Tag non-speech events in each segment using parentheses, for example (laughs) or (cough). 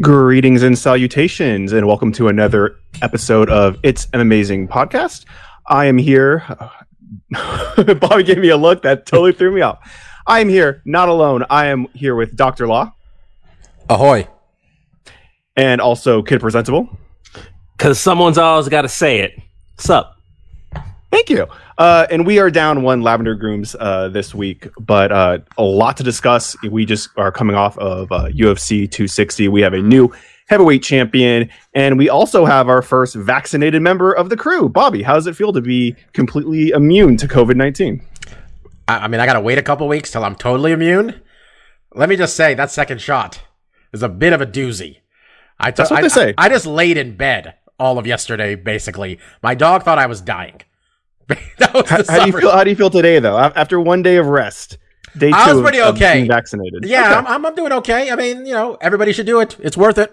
Greetings and salutations, and welcome to another episode of It's an Amazing Podcast. I am here. (laughs) Bobby gave me a look that totally threw me off. I am here, not alone. I am here with Dr. Law Ahoy. and also Kid Presentable. Because someone's always got to say it. Sup? Thank you. Uh, and we are down one Lavender Grooms uh, this week, but uh, a lot to discuss. We just are coming off of uh, UFC 260. We have a new heavyweight champion, and we also have our first vaccinated member of the crew. Bobby, how does it feel to be completely immune to COVID 19? I, I mean, I gotta wait a couple weeks till I'm totally immune. Let me just say that second shot is a bit of a doozy. I t- That's what I, they say. I, I just laid in bed all of yesterday, basically. My dog thought I was dying. (laughs) that was How, the how do you feel? How do you feel today, though? After one day of rest, day two I was of- pretty of okay. being vaccinated. Yeah, Okay. I'm, I'm, I'm doing okay. I mean, you know, everybody should do it. It's worth it.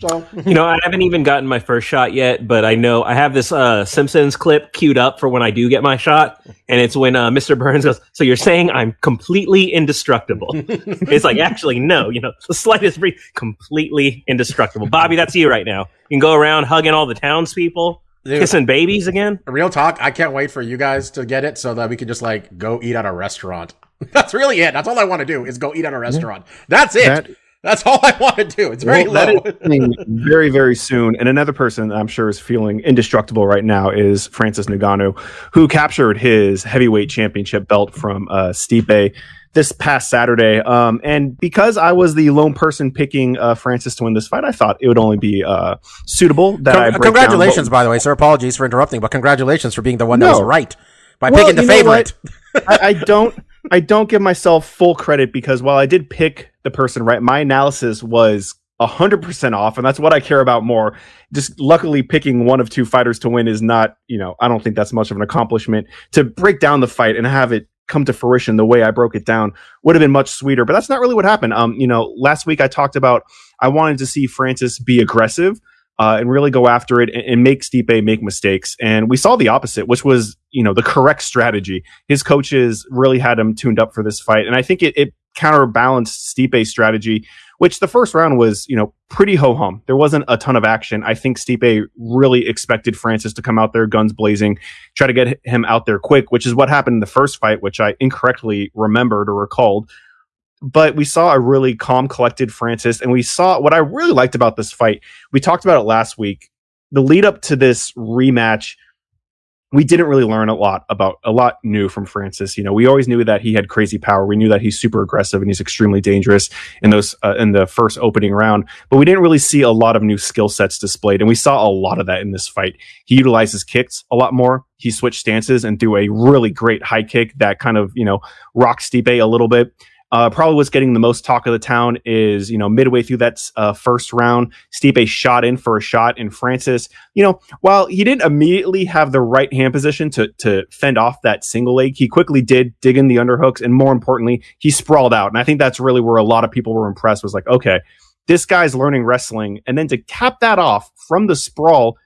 So, (laughs) You know, I haven't even gotten my first shot yet, but I know I have this uh, Simpsons clip queued up for when I do get my shot, and it's when uh, Mr. Burns goes, "So you're saying I'm completely indestructible?" (laughs) it's like, actually, no. You know, the slightest breeze, completely indestructible. Bobby, that's you right now. You can go around hugging all the townspeople, Dude. kissing babies again. real talk, I can't wait for you guys to get it so that we can just like go eat at a restaurant. (laughs) That's really it. That's all I want to do is go eat at a restaurant. That's it. That- That's all I want to do. It's very Well, low. very, very soon. And another person I'm sure is feeling indestructible right now is Francis Ngannou, who captured his heavyweight championship belt from uh, Stipe this past Saturday. Um, and because I was the lone person picking uh, Francis to win this fight, I thought it would only be uh, suitable that I Con- down congratulations, by the way, sir. Apologies for interrupting, but congratulations for being the one that was right by Well, picking the favorite. I, I (laughs) don't I don't give myself full credit because while I did pick the person right, my analysis was hundred percent off, and that's what I care about more. Just luckily picking one of two fighters to win is not, you know, I don't think that's much of an accomplishment. To break down the fight and have it come to fruition the way I broke it down would have been much sweeter, but that's not really what happened. Um, you know, last week I talked about I wanted to see Francis be aggressive uh, and really go after it and, and make Stipe make mistakes. And we saw the opposite, which was, you know, the correct strategy. His coaches really had him tuned up for this fight. And I think it, it counterbalanced Stipe's strategy, which the first round was, you know, pretty ho hum. There wasn't a ton of action. I think Stipe really expected Francis to come out there guns blazing, try to get him out there quick, which is what happened in the first fight, which I incorrectly remembered or recalled but we saw a really calm, collected Francis, and we saw what I really liked about this fight. We talked about it last week. The lead up to this rematch, we didn't really learn a lot about a lot new from Francis. You know, we always knew that he had crazy power. We knew that he's super aggressive and he's extremely dangerous in those uh, in the first opening round. But we didn't really see a lot of new skill sets displayed, and we saw a lot of that in this fight. He utilizes kicks a lot more. He switched stances and threw a really great high kick that kind of you know rocked Stipe a little bit. Uh, probably what's getting the most talk of the town is, you know, midway through that uh, first round, Stipe shot in for a shot, and Francis, you know, while he didn't immediately have the right hand position to to fend off that single leg, he quickly did dig in the underhooks, and more importantly, he sprawled out. And I think that's really where a lot of people were impressed. Was like, okay, this guy's learning wrestling, and then to cap that off from the sprawl,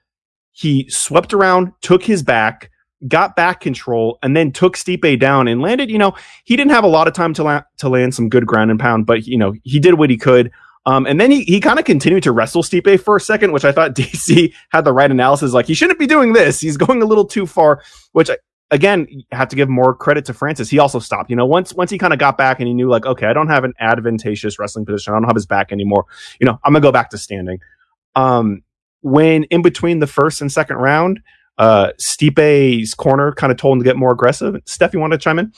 he swept around, took his back got back control and then took Stipe down and landed. You know, he didn't have a lot of time to la- to land some good ground and pound, but you know he did what he could. Um, and then he, he kind of continued to wrestle Stipe for a second, which I thought (laughs) DC had the right analysis. Like he shouldn't be doing this. He's going a little too far. Which I, again, have to give more credit to Francis. He also stopped. You know, once once he kind of got back and he knew like, okay, I don't have an advantageous wrestling position. I don't have his back anymore. You know, I'm gonna go back to standing. Um, when in between the first and second round, uh, Stipe's corner kind of told him to get more aggressive. Steph, you want to chime in?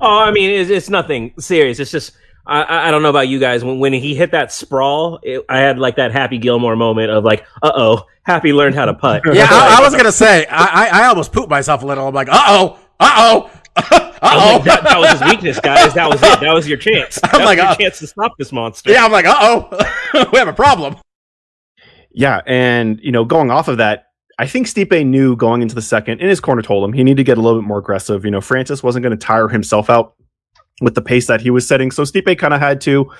Oh, I mean, it's, it's nothing serious. It's just I- I, I don't know about you guys. When when he hit that sprawl, it, I had like that Happy Gilmore moment of like, uh oh, Happy learned how to putt. (laughs) Yeah, I, I was gonna say (laughs) I, I I almost pooped myself a little. I'm like, uh oh, uh oh. (laughs) Uh oh! like, that, that was his weakness, guys. That was it. That was your chance. That was like, your uh, chance to stop this monster. Yeah, I'm like, uh oh, we have a problem. Yeah, and you know, going off of that, I think Stipe knew going into the second, in his corner told him he needed to get a little bit more aggressive. You know, Francis wasn't going to tire himself out with the pace that he was setting, so Stipe kind of had to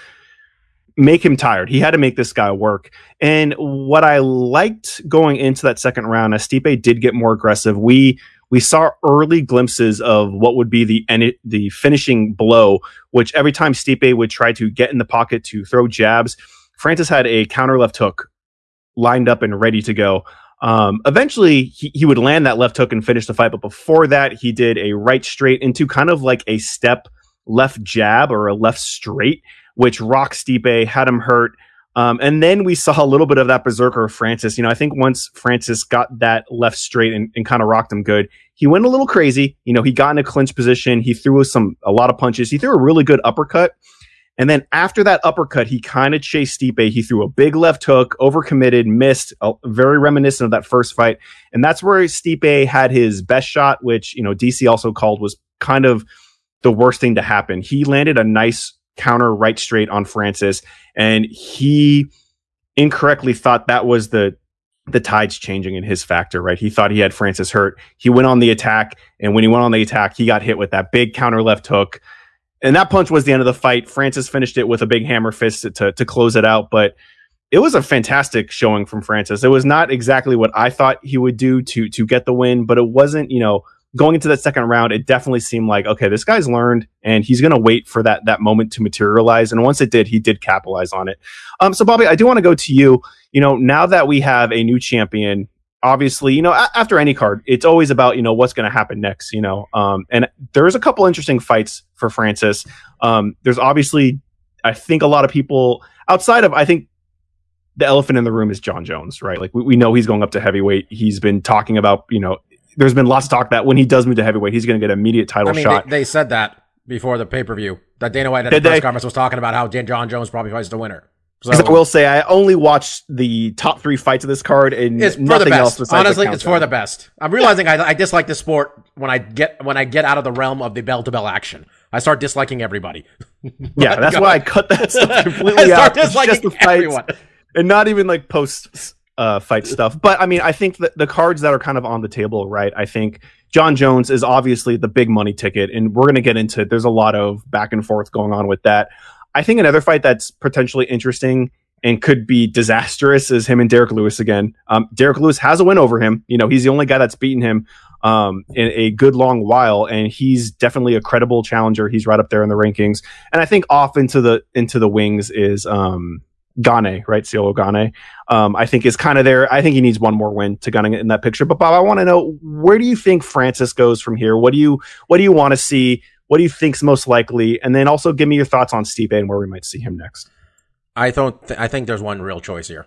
make him tired. He had to make this guy work. And what I liked going into that second round, as Stipe did get more aggressive, we we saw early glimpses of what would be the the finishing blow. Which every time Stipe would try to get in the pocket to throw jabs, Francis had a counter left hook lined up and ready to go. Um, eventually, he, he would land that left hook and finish the fight. But before that, he did a right straight into kind of like a step left jab or a left straight, which rocked Stipe, had him hurt. Um, and then we saw a little bit of that berserker of Francis. You know, I think once Francis got that left straight and, and kind of rocked him good, he went a little crazy. You know, he got in a clinch position. He threw some a lot of punches. He threw a really good uppercut. And then after that uppercut, he kind of chased Stipe. He threw a big left hook, overcommitted, missed, uh, very reminiscent of that first fight. And that's where Stipe had his best shot, which, you know, DC also called was kind of the worst thing to happen. He landed a nice counter right straight on Francis, and he incorrectly thought that was the the tides changing in his factor, right? He thought he had Francis hurt. He went on the attack, and when he went on the attack, he got hit with that big counter left hook. And that punch was the end of the fight. Francis finished it with a big hammer fist to, to close it out, but it was a fantastic showing from Francis. It was not exactly what I thought he would do to to get the win, but it wasn't, you know, going into that second round, it definitely seemed like, okay, this guy's learned and he's going to wait for that, that moment to materialize. And once it did, he did capitalize on it. Um, so Bobby, I do want to go to you. You know, now that we have a new champion, obviously, you know, a- after any card, it's always about, you know, what's going to happen next, you know, um, and there's a couple interesting fights for Francis. Um, there's obviously, I think a lot of people outside of, I think the elephant in the room is Jon Jones, right? Like we, we know he's going up to heavyweight. He's been talking about, you know, there's been lots of talk that when he does move to heavyweight, he's going to get an immediate title I mean, shot. they, they said that before the pay per view. That Dana White at Did the press they? conference was talking about how Dan- Jon Jones probably fights the winner. So Because I will say, I only watched the top three fights of this card, and it's nothing else besides Honestly, it's for the best. I'm realizing I, I dislike the sport when I get when I get out of the realm of the bell to bell action. I start disliking everybody. (laughs) Yeah, that's why I (laughs) cut that stuff completely out. It's disliking just the fights, everyone. and not even like post uh, fight stuff. But I mean, I think that the cards that are kind of on the table, right? I think Jon Jones is obviously the big money ticket, and we're going to get into. it. There's a lot of back and forth going on with that. I think another fight that's potentially interesting and could be disastrous is him and Derrick Lewis again. Um, Derrick Lewis has a win over him. You know, he's the only guy that's beaten him um, in a good long while, and he's definitely a credible challenger. He's right up there in the rankings. And I think off into the into the wings is um, Gane, right? Ciryl Gane. Um, I think is kind of there. I think he needs one more win to get in that picture. But Bob, I want to know where do you think Francis goes from here? What do you what do you want to see? What do you think's most likely? And then also give me your thoughts on Stipe and where we might see him next. I don't. Th- I think there's one real choice here.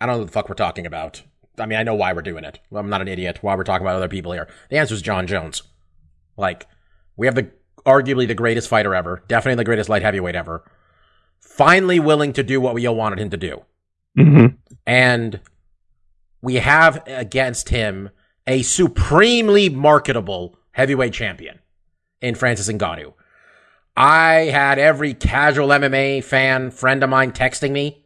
I don't know what the fuck we're talking about. I mean, I know why we're doing it. I'm not an idiot. Why we're talking about other people here. The answer is Jon Jones. Like, we have the arguably the greatest fighter ever, definitely the greatest light heavyweight ever. Finally willing to do what we all wanted him to do. Mm-hmm. And we have against him a supremely marketable heavyweight champion in Francis Ngannou. I had every casual MMA fan friend of mine texting me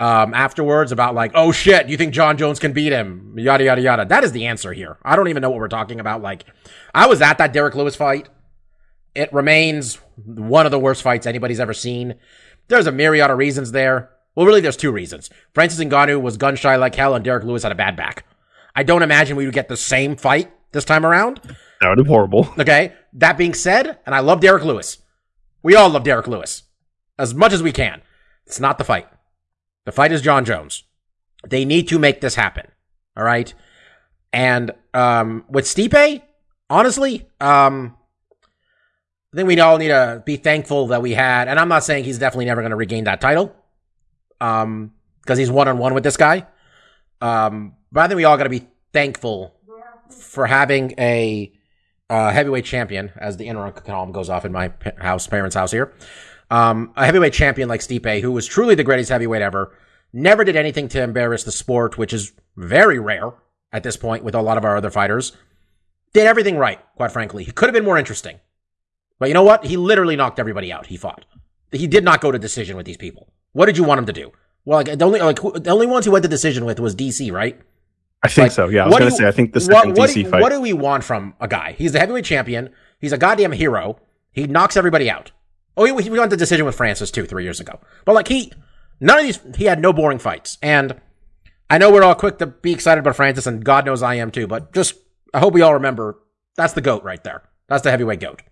um, afterwards about like, oh shit, you think Jon Jones can beat him? Yada yada yada. That is the answer here. I don't even know what we're talking about. Like, I was at that Derrick Lewis fight. It remains one of the worst fights anybody's ever seen. There's a myriad of reasons there. Well, really, there's two reasons. Francis Ngannou was gun shy like hell, and Derrick Lewis had a bad back. I don't imagine we would get the same fight this time around. That would be horrible. Okay. That being said, and I love Derrick Lewis. We all love Derrick Lewis as much as we can. It's not the fight. The fight is Jon Jones. They need to make this happen. All right. And um, with Stipe, honestly, um, I think we all need to be thankful that we had. And I'm not saying he's definitely never going to regain that title, um, because he's one on one with this guy. Um, but I think we all got to be thankful for having a uh, heavyweight champion, as the interruption alarm goes off in my house, parents' house here. Um, a heavyweight champion like Stipe, who was truly the greatest heavyweight ever, never did anything to embarrass the sport, which is very rare at this point with a lot of our other fighters. did everything right, quite frankly. He could have been more interesting. But you know what? He literally knocked everybody out. He fought. He did not go to decision with these people. What did you want him to do? Well, like the only like the only ones who went to decision with was DC, right? I think Like, so. Yeah, I was going to say. I think the second what DC do fight. What do we want from a guy? He's the heavyweight champion. He's a goddamn hero. He knocks everybody out. Oh, he, he went to decision with Francis too three years ago. But like he, none of these, he had no boring fights. And I know we're all quick to be excited about Francis, and God knows I am too. But just I hope we all remember that's the goat right there. That's the heavyweight goat.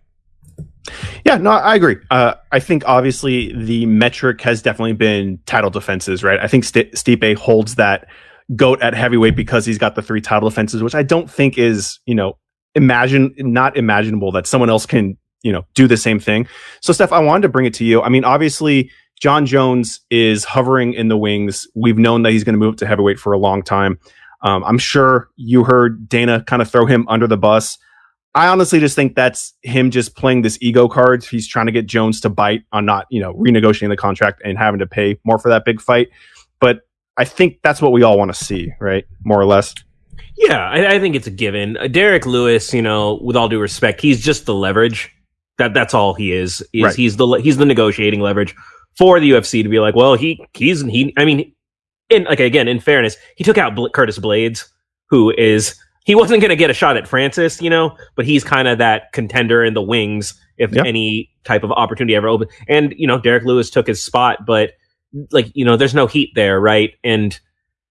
Yeah, no, I agree. Uh, I think obviously the metric has definitely been title defenses, right? I think St- Stipe holds that goat at heavyweight because he's got the three title defenses, which I don't think is, you know, imagine not imaginable that someone else can, you know, do the same thing. So, Steph, I wanted to bring it to you. I mean, obviously, Jon Jones is hovering in the wings. We've known that he's going to move to heavyweight for a long time. Um, I'm sure you heard Dana kind of throw him under the bus. I honestly just think that's him just playing this ego card. He's trying to get Jones to bite on not, you know, renegotiating the contract and having to pay more for that big fight. I think that's what we all want to see, right? More or less. Yeah, I, I think it's a given. Uh, Derrick Lewis, you know, with all due respect, he's just the leverage. That that's all he is. Is Right. he's the he's the negotiating leverage for the UFC to be like, well, he he's he. I mean, in like again, in fairness, he took out Curtis Blaydes, who is he wasn't going to get a shot at Francis, you know, but he's kind of that contender in the wings if Yeah. any type of opportunity ever opened. And you know, Derrick Lewis took his spot, but like you know, there's no heat there, right? And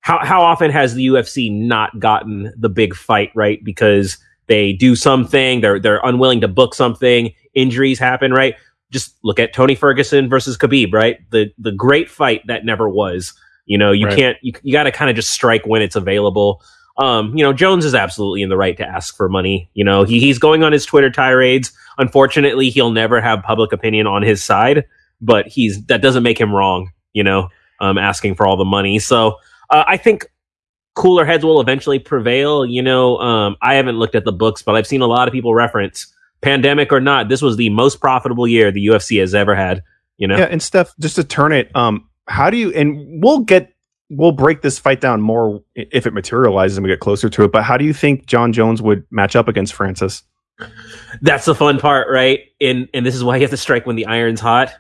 how how often has the UFC not gotten the big fight right? Because they do something they're they're unwilling to book something injuries happen right? Just look at Tony Ferguson versus Khabib right? The the great fight that never was. You know you Right. can't you, you got to kind of just strike when it's available. Um you know Jones is absolutely in the right to ask for money. You know he, he's going on his Twitter tirades. Unfortunately he'll never have public opinion on his side but he's that doesn't make him wrong you know um asking for all the money so uh, I think cooler heads will eventually prevail. You know, um, I haven't looked at the books, but I've seen a lot of people reference pandemic or not. This was the most profitable year the UFC has ever had. You know, Yeah, and Steph, just to turn it, um, how do you? And we'll get we'll break this fight down more if it materializes and we get closer to it. But how do you think Jon Jones would match up against Francis? that's the fun part, right? And and this is why you have to strike when the iron's hot.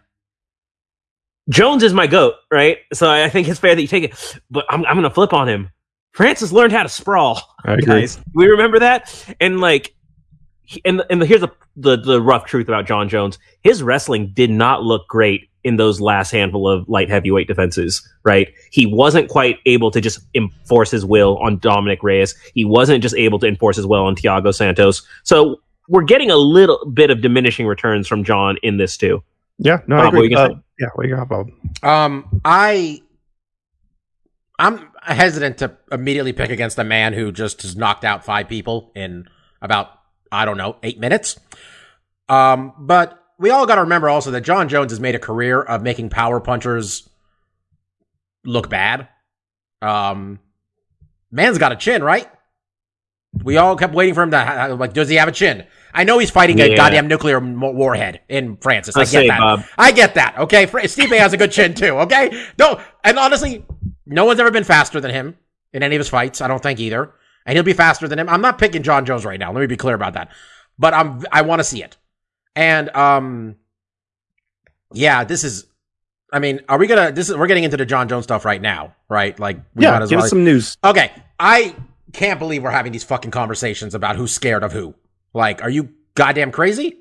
Jones is my goat, right? So I think it's fair that you take it, but I'm I'm gonna flip on him. Francis learned how to sprawl. I agree. guys. We remember that, and like, and and here's the, the the rough truth about Jon Jones: his wrestling did not look great in those last handful of light heavyweight defenses. Right? He wasn't quite able to just enforce his will on Dominick Reyes. He wasn't just able to enforce his will on Thiago Santos. So we're getting a little bit of diminishing returns from Jon in this too. Yeah, no, Bob, I what agree. you gonna Uh, yeah, what you got, Bob? Um, I, I'm hesitant to immediately pick against a man who just has knocked out five people in about I don't know eight minutes. Um, but we all got to remember also that Jon Jones has made a career of making power punchers look bad. Um, man's got a chin, right? We all kept waiting for him to ha- like. Does he have a chin? I know he's fighting a goddamn nuclear warhead in Francis. I I get say, that. Bob. I get that. Okay, Steve Stipe has a good chin too. Okay, no, and honestly, no one's ever been faster than him in any of his fights. I don't think either, and he'll be faster than him. I'm not picking Jon Jones right now. Let me be clear about that. But I'm I want to see it, and um, yeah, this is. I mean, are we gonna? This is we're getting into the Jon Jones stuff right now, right? Like, we Yeah, might as give well. us some news. Okay, I can't believe we're having these fucking conversations about who's scared of who. Like, are you goddamn crazy?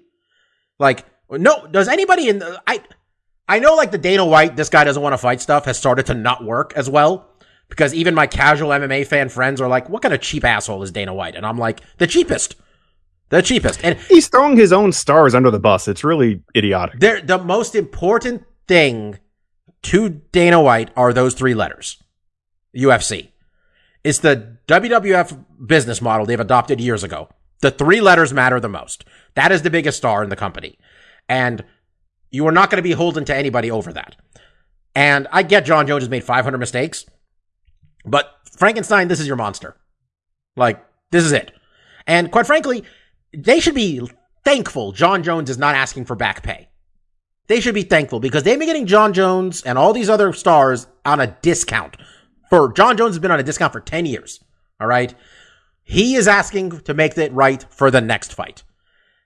Like, no, does anybody in the, I, I know like the Dana White, this guy doesn't want to fight stuff has started to not work as well. Because even my casual MMA fan friends are like, what kind of cheap asshole is Dana White? And I'm like, the cheapest. The cheapest. And He's throwing his own stars under the bus. It's really idiotic. there, the most important thing to Dana White are those three letters. UFC. It's the WWF business model they've adopted years ago. The three letters matter the most. That is the biggest star in the company. And you are not going to be holding to anybody over that. And I get Jon Jones has made 500 mistakes, but Frankenstein, this is your monster. Like, this is it. And quite frankly, they should be thankful Jon Jones is not asking for back pay. They should be thankful because they've been getting Jon Jones and all these other stars on a discount. For Jon Jones has been on a discount for 10 years. All right. He is asking to make it right for the next fight.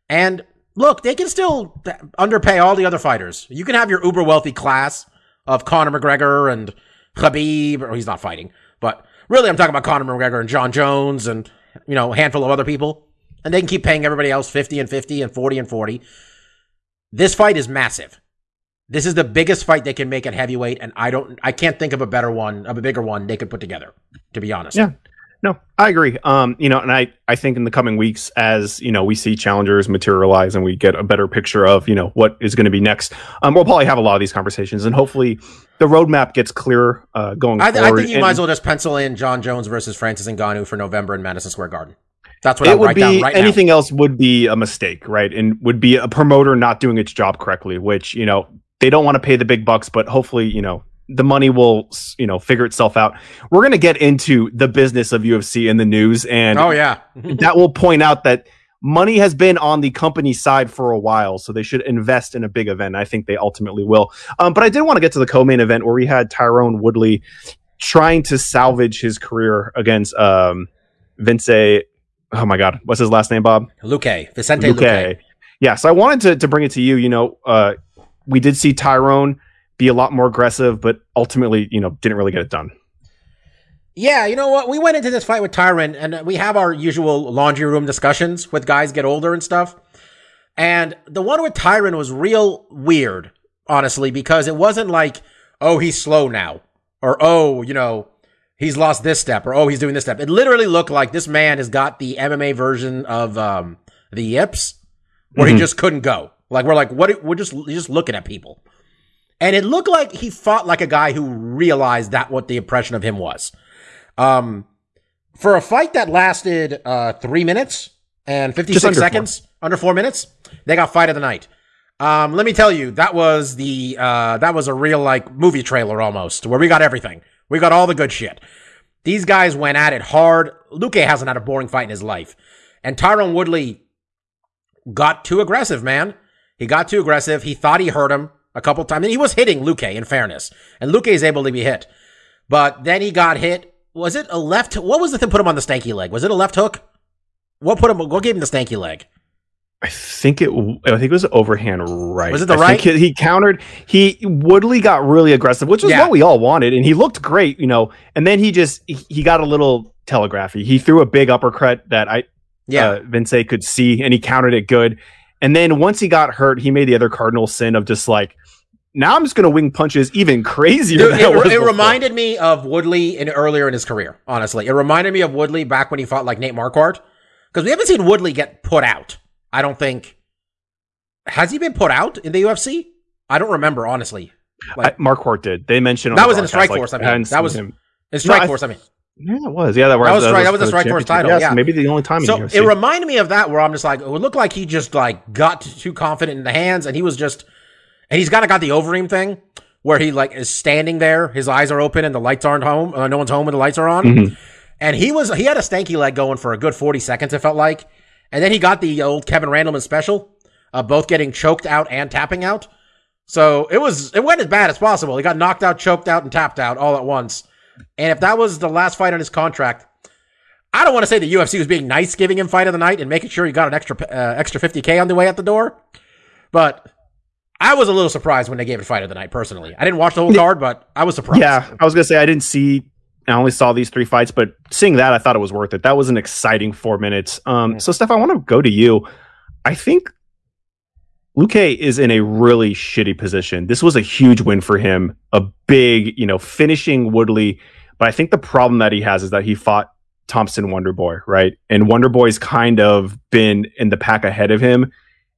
And look, they can still underpay all the other fighters. You can have your uber wealthy class of Conor McGregor and Khabib, or he's not fighting, but really I'm talking about Conor McGregor and Jon Jones and, you know, a handful of other people. And they can keep paying everybody else 50 and 50 and 40 and 40. This fight is massive. This is the biggest fight they can make at heavyweight, and I don't, I can't think of a better one, of a bigger one they could put together. To be honest, Yeah. No, I agree. Um, you know, and I, I think in the coming weeks, as you know, we see challengers materialize and we get a better picture of you know what is going to be next. Um, we'll probably have a lot of these conversations, and hopefully the roadmap gets clearer uh, going I, I forward. think you And might as well just pencil in Jon Jones versus Francis Ngannou for November in Madison Square Garden. That's what I It would would write down be right anything else would be a mistake, right? And would be a promoter not doing its job correctly, which you know they don't want to pay the big bucks, but hopefully you know the money will you know figure itself out. We're going to get into the business of UFC in the news, and. Oh yeah, (laughs) that will point out that money has been on the company side for a while, so they should invest in a big event. I think they ultimately will. Um, but I did want to get to the co-main event where we had Tyrone Woodley trying to salvage his career against um, Vince. Oh my God, what's his last name, Bob? Luque, Vicente Luque. Yeah, so I wanted to to bring it to you. You know, uh, we did see Tyrone be a lot more aggressive, but ultimately, you know, didn't really get it done. Yeah, you know what? We went into this fight with Tyron, and we have our usual laundry room discussions with guys get older and stuff. And the one with Tyron was real weird, honestly, because it wasn't like, oh, he's slow now, or oh, you know, he's lost this step, or oh, he's doing this step. It literally looked like this man has got the MMA version of um, the yips, where he Mhm. just couldn't go. Like we're like, what? We're just just looking at people, and it looked like he fought like a guy who realized that what the impression of him was. Um, for a fight that lasted uh three minutes and fifty Just six four. seconds, under four minutes, they got fight of the night. Um, let me tell you, that was the uh that was a real like movie trailer almost, where we got everything. We got all the good shit. These guys went at it hard. Luque hasn't had a boring fight in his life, and Tyrone Woodley got too aggressive, man. He got too aggressive. He thought he hurt him a couple times. And he was hitting Luque, in fairness. And Luque is able to be hit. But then he got hit. Was it a left? What was the thing put him on the stanky leg? Was it a left hook? What put him? What gave him the stanky leg? I think it. I think it was overhand right. Was it the I right? he, he countered. He Woodley got really aggressive, which is Yeah. what we all wanted, and he looked great, you know. And then he just he, he got a little telegraphy. He threw a big uppercut that I Yeah. uh, Vince could see, and he countered it good. And then once he got hurt, he made the other cardinal sin of just like, now I'm just going to wing punches even crazier. Dude, than it, it reminded me of Woodley in earlier in his career. Honestly, it reminded me of Woodley back when he fought like Nate Marquardt. Because we haven't seen Woodley get put out. I don't think. Has he been put out in the UFC? I don't remember honestly. I, Marquardt did. They mentioned on That the was in Strikeforce, I mean. that was- him. In Strike I- Force, I mean. Yeah, it was. Yeah, that was, was Strike- that was the for Strikeforce championship. title, Yes, yeah. maybe the only time. So it reminded me of that where I'm just like, it looked like he just like got too confident in the hands and he was just, and he's kind of got the Overeem thing where he like is standing there, his eyes are open and the lights aren't home, uh, no one's home and the lights are on. Mhm. And he was, he had a stanky leg going for a good 40 seconds, it felt like. And then he got the old Kevin Randleman special, uh, both getting choked out and tapping out. So it was, it went as bad as possible. He got knocked out, choked out, and tapped out all at once. And if that was the last fight on his contract, I don't want to say the UFC was being nice giving him fight of the night and making sure he got an extra uh, extra 50k on the way out the door, but I was a little surprised when they gave it fight of the night. Personally, I didn't watch the whole card, but I was surprised. Yeah, I was gonna say I didn't see. I only saw these three fights, but seeing that, I thought it was worth it. That was an exciting four minutes. Um, so Steph, I want to go to you. I think Luque is in a really shitty position. This was a huge win for him, a big, you know, finishing Woodley. But I think the problem that he has is that he fought Thompson Wonderboy, right? And Wonderboy's kind of been in the pack ahead of him.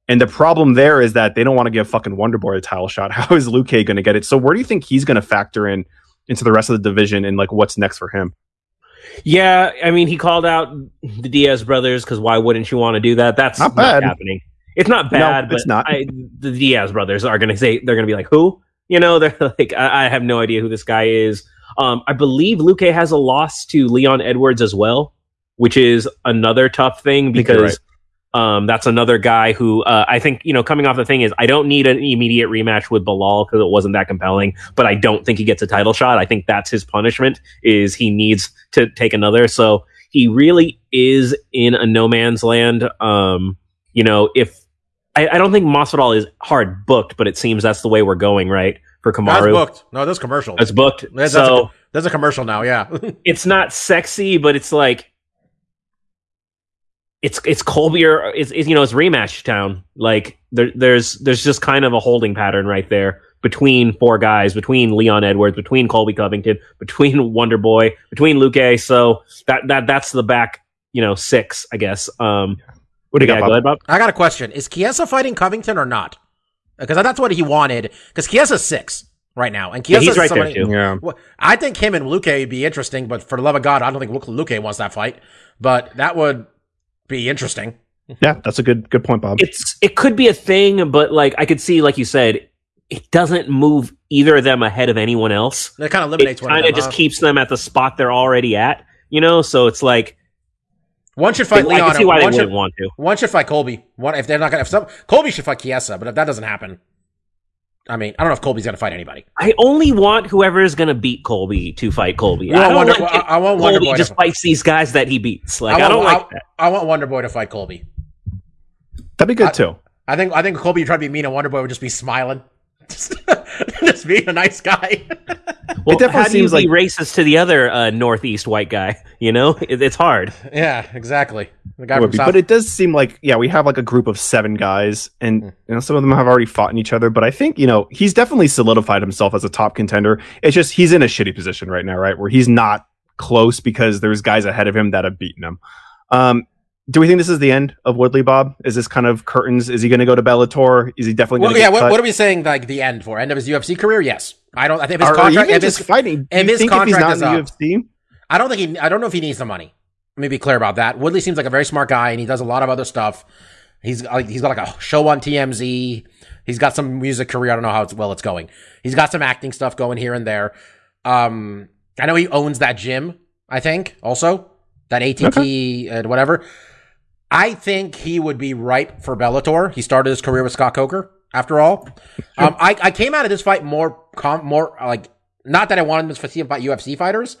And the problem there is that they don't want to give fucking Wonderboy a title shot. (laughs) How is Luque going to get it? So where do you think he's going to factor in into the rest of the division and like what's next for him? Yeah, I mean, he called out the Diaz brothers because why wouldn't you want to do that? That's Not not, bad. happening. It's not No, bad, but it's not. I, the Diaz brothers are going to say they're going to be like, who? You know, (laughs) they're like, I, I have no idea who this guy is. Um, I believe Luque has a loss to Leon Edwards as well, which is another tough thing because um, that's another guy who uh, I think you know coming off the thing is I don't need an immediate rematch with Belal because it wasn't that compelling, but I don't think he gets a title shot. I think that's his punishment is he needs to take another. So he really is in a no man's land. Um, you know, if I, I don't think Masvidal is hard booked, but it seems that's the way we're going, right? For That's Kamaru, booked. No, this commercial. it's booked. That's- so that's There's a commercial now. Yeah. (laughs) it's not sexy, but it's like it's it's Colby or it's, it's you know it's rematch town. Like there, there's there's just kind of a holding pattern right there between four guys, between Leon Edwards, between Colby Covington, between (laughs) Wonder Boy, between Luque. So that that that's the back you know six, I guess. Um, What do you yeah, got, go Bob? ahead, Bob. I got a question. Is Chiesa fighting Covington or not? Because that's what he wanted. Because Chiesa's six right now, and Yeah, Chiesa's he's right there too. Yeah. Well, I think him and Luque would be interesting, but for the love of God, I don't think Luque wants that fight. But that would be interesting. Yeah, that's a good good point, Bob. It's it could be a thing, but like I could see, like you said, it doesn't move either of them ahead of anyone else. It kind of It eliminates one of kind of just huh? keeps them at the spot they're already at. You know, so it's like one should fight I Leon. can see why they one, wouldn't should, want to. one should fight Colby. One if they're not gonna. If some Colby should fight Chiesa, but if that doesn't happen, I mean, I don't know if Colby's gonna fight anybody. I only want whoever is going to beat Colby to fight Colby. You I want don't Wonder- like I- it. I want Wonder Colby Boy just to- fights these guys that he beats. Like I, want, don't like I, that. I want Wonder Boy to fight Colby. That'd be good I- too. I think I think Colby would try to be mean, and Wonder Boy would just be smiling, (laughs) just, (laughs) just being a nice guy. (laughs) Well, definitely how do you seems be like- racist to the other uh, northeast white guy? (laughs) You know, it, it's hard. yeah, exactly. The guy It from be. South. But it does seem like yeah, we have like a group of seven guys, and Hmm. you know some of them have already fought in each other. But I think you know he's definitely solidified himself as a top contender. It's just he's in a shitty position right now, right, where he's not close because there's guys ahead of him that have beaten him. Um, do we think this is the end of Woodley, Bob? Is this kind of curtains? Is he going to go to Bellator? Is he definitely going well, yeah. What, what are we saying? Like the end for end of his UFC career? Yes. I don't. I think if his Or- contract. even If his, just fighting. Do if his think if he's contract not in is the UFC? I don't think he. I don't know if he needs the money. Let me be clear about that. Woodley seems like a very smart guy, and he does a lot of other stuff. He's like he's got like a show on TMZ. He's got some music career. I don't know how it's, well it's going. He's got some acting stuff going here and there. Um, I know he owns that gym. I think also that ATT and whatever. I think he would be ripe for Bellator. He started his career with Scott Coker. After all, um, I, I came out of this fight more com- more like not that I wanted him to see him fight UFC fighters.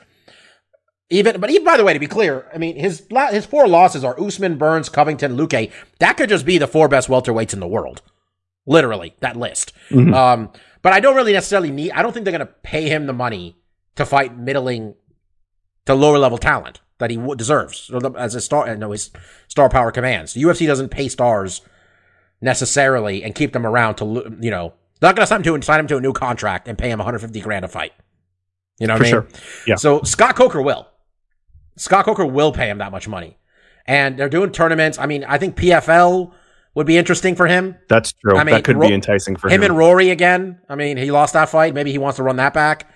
Even, but even by the way, to be clear, I mean his his four losses are Usman, Burns, Covington, Luque. That could just be the four best welterweights in the world, literally that list. Mhm. Um, but I don't really necessarily need. I don't think they're going to pay him the money to fight middling to lower level talent that he deserves as a star. No, his star power commands. The UFC doesn't pay stars necessarily and keep them around to you know they're not going to sign him to sign him to a new contract and pay him 150 grand a fight. You know what For I mean? sure. Yeah. So Scott Coker will. Scott Coker will pay him that much money, and they're doing tournaments. I mean, I think PFL would be interesting for him. That's true. I mean, that could Ro- be enticing for him him. and Rory again. I mean, he lost that fight. Maybe he wants to run that back.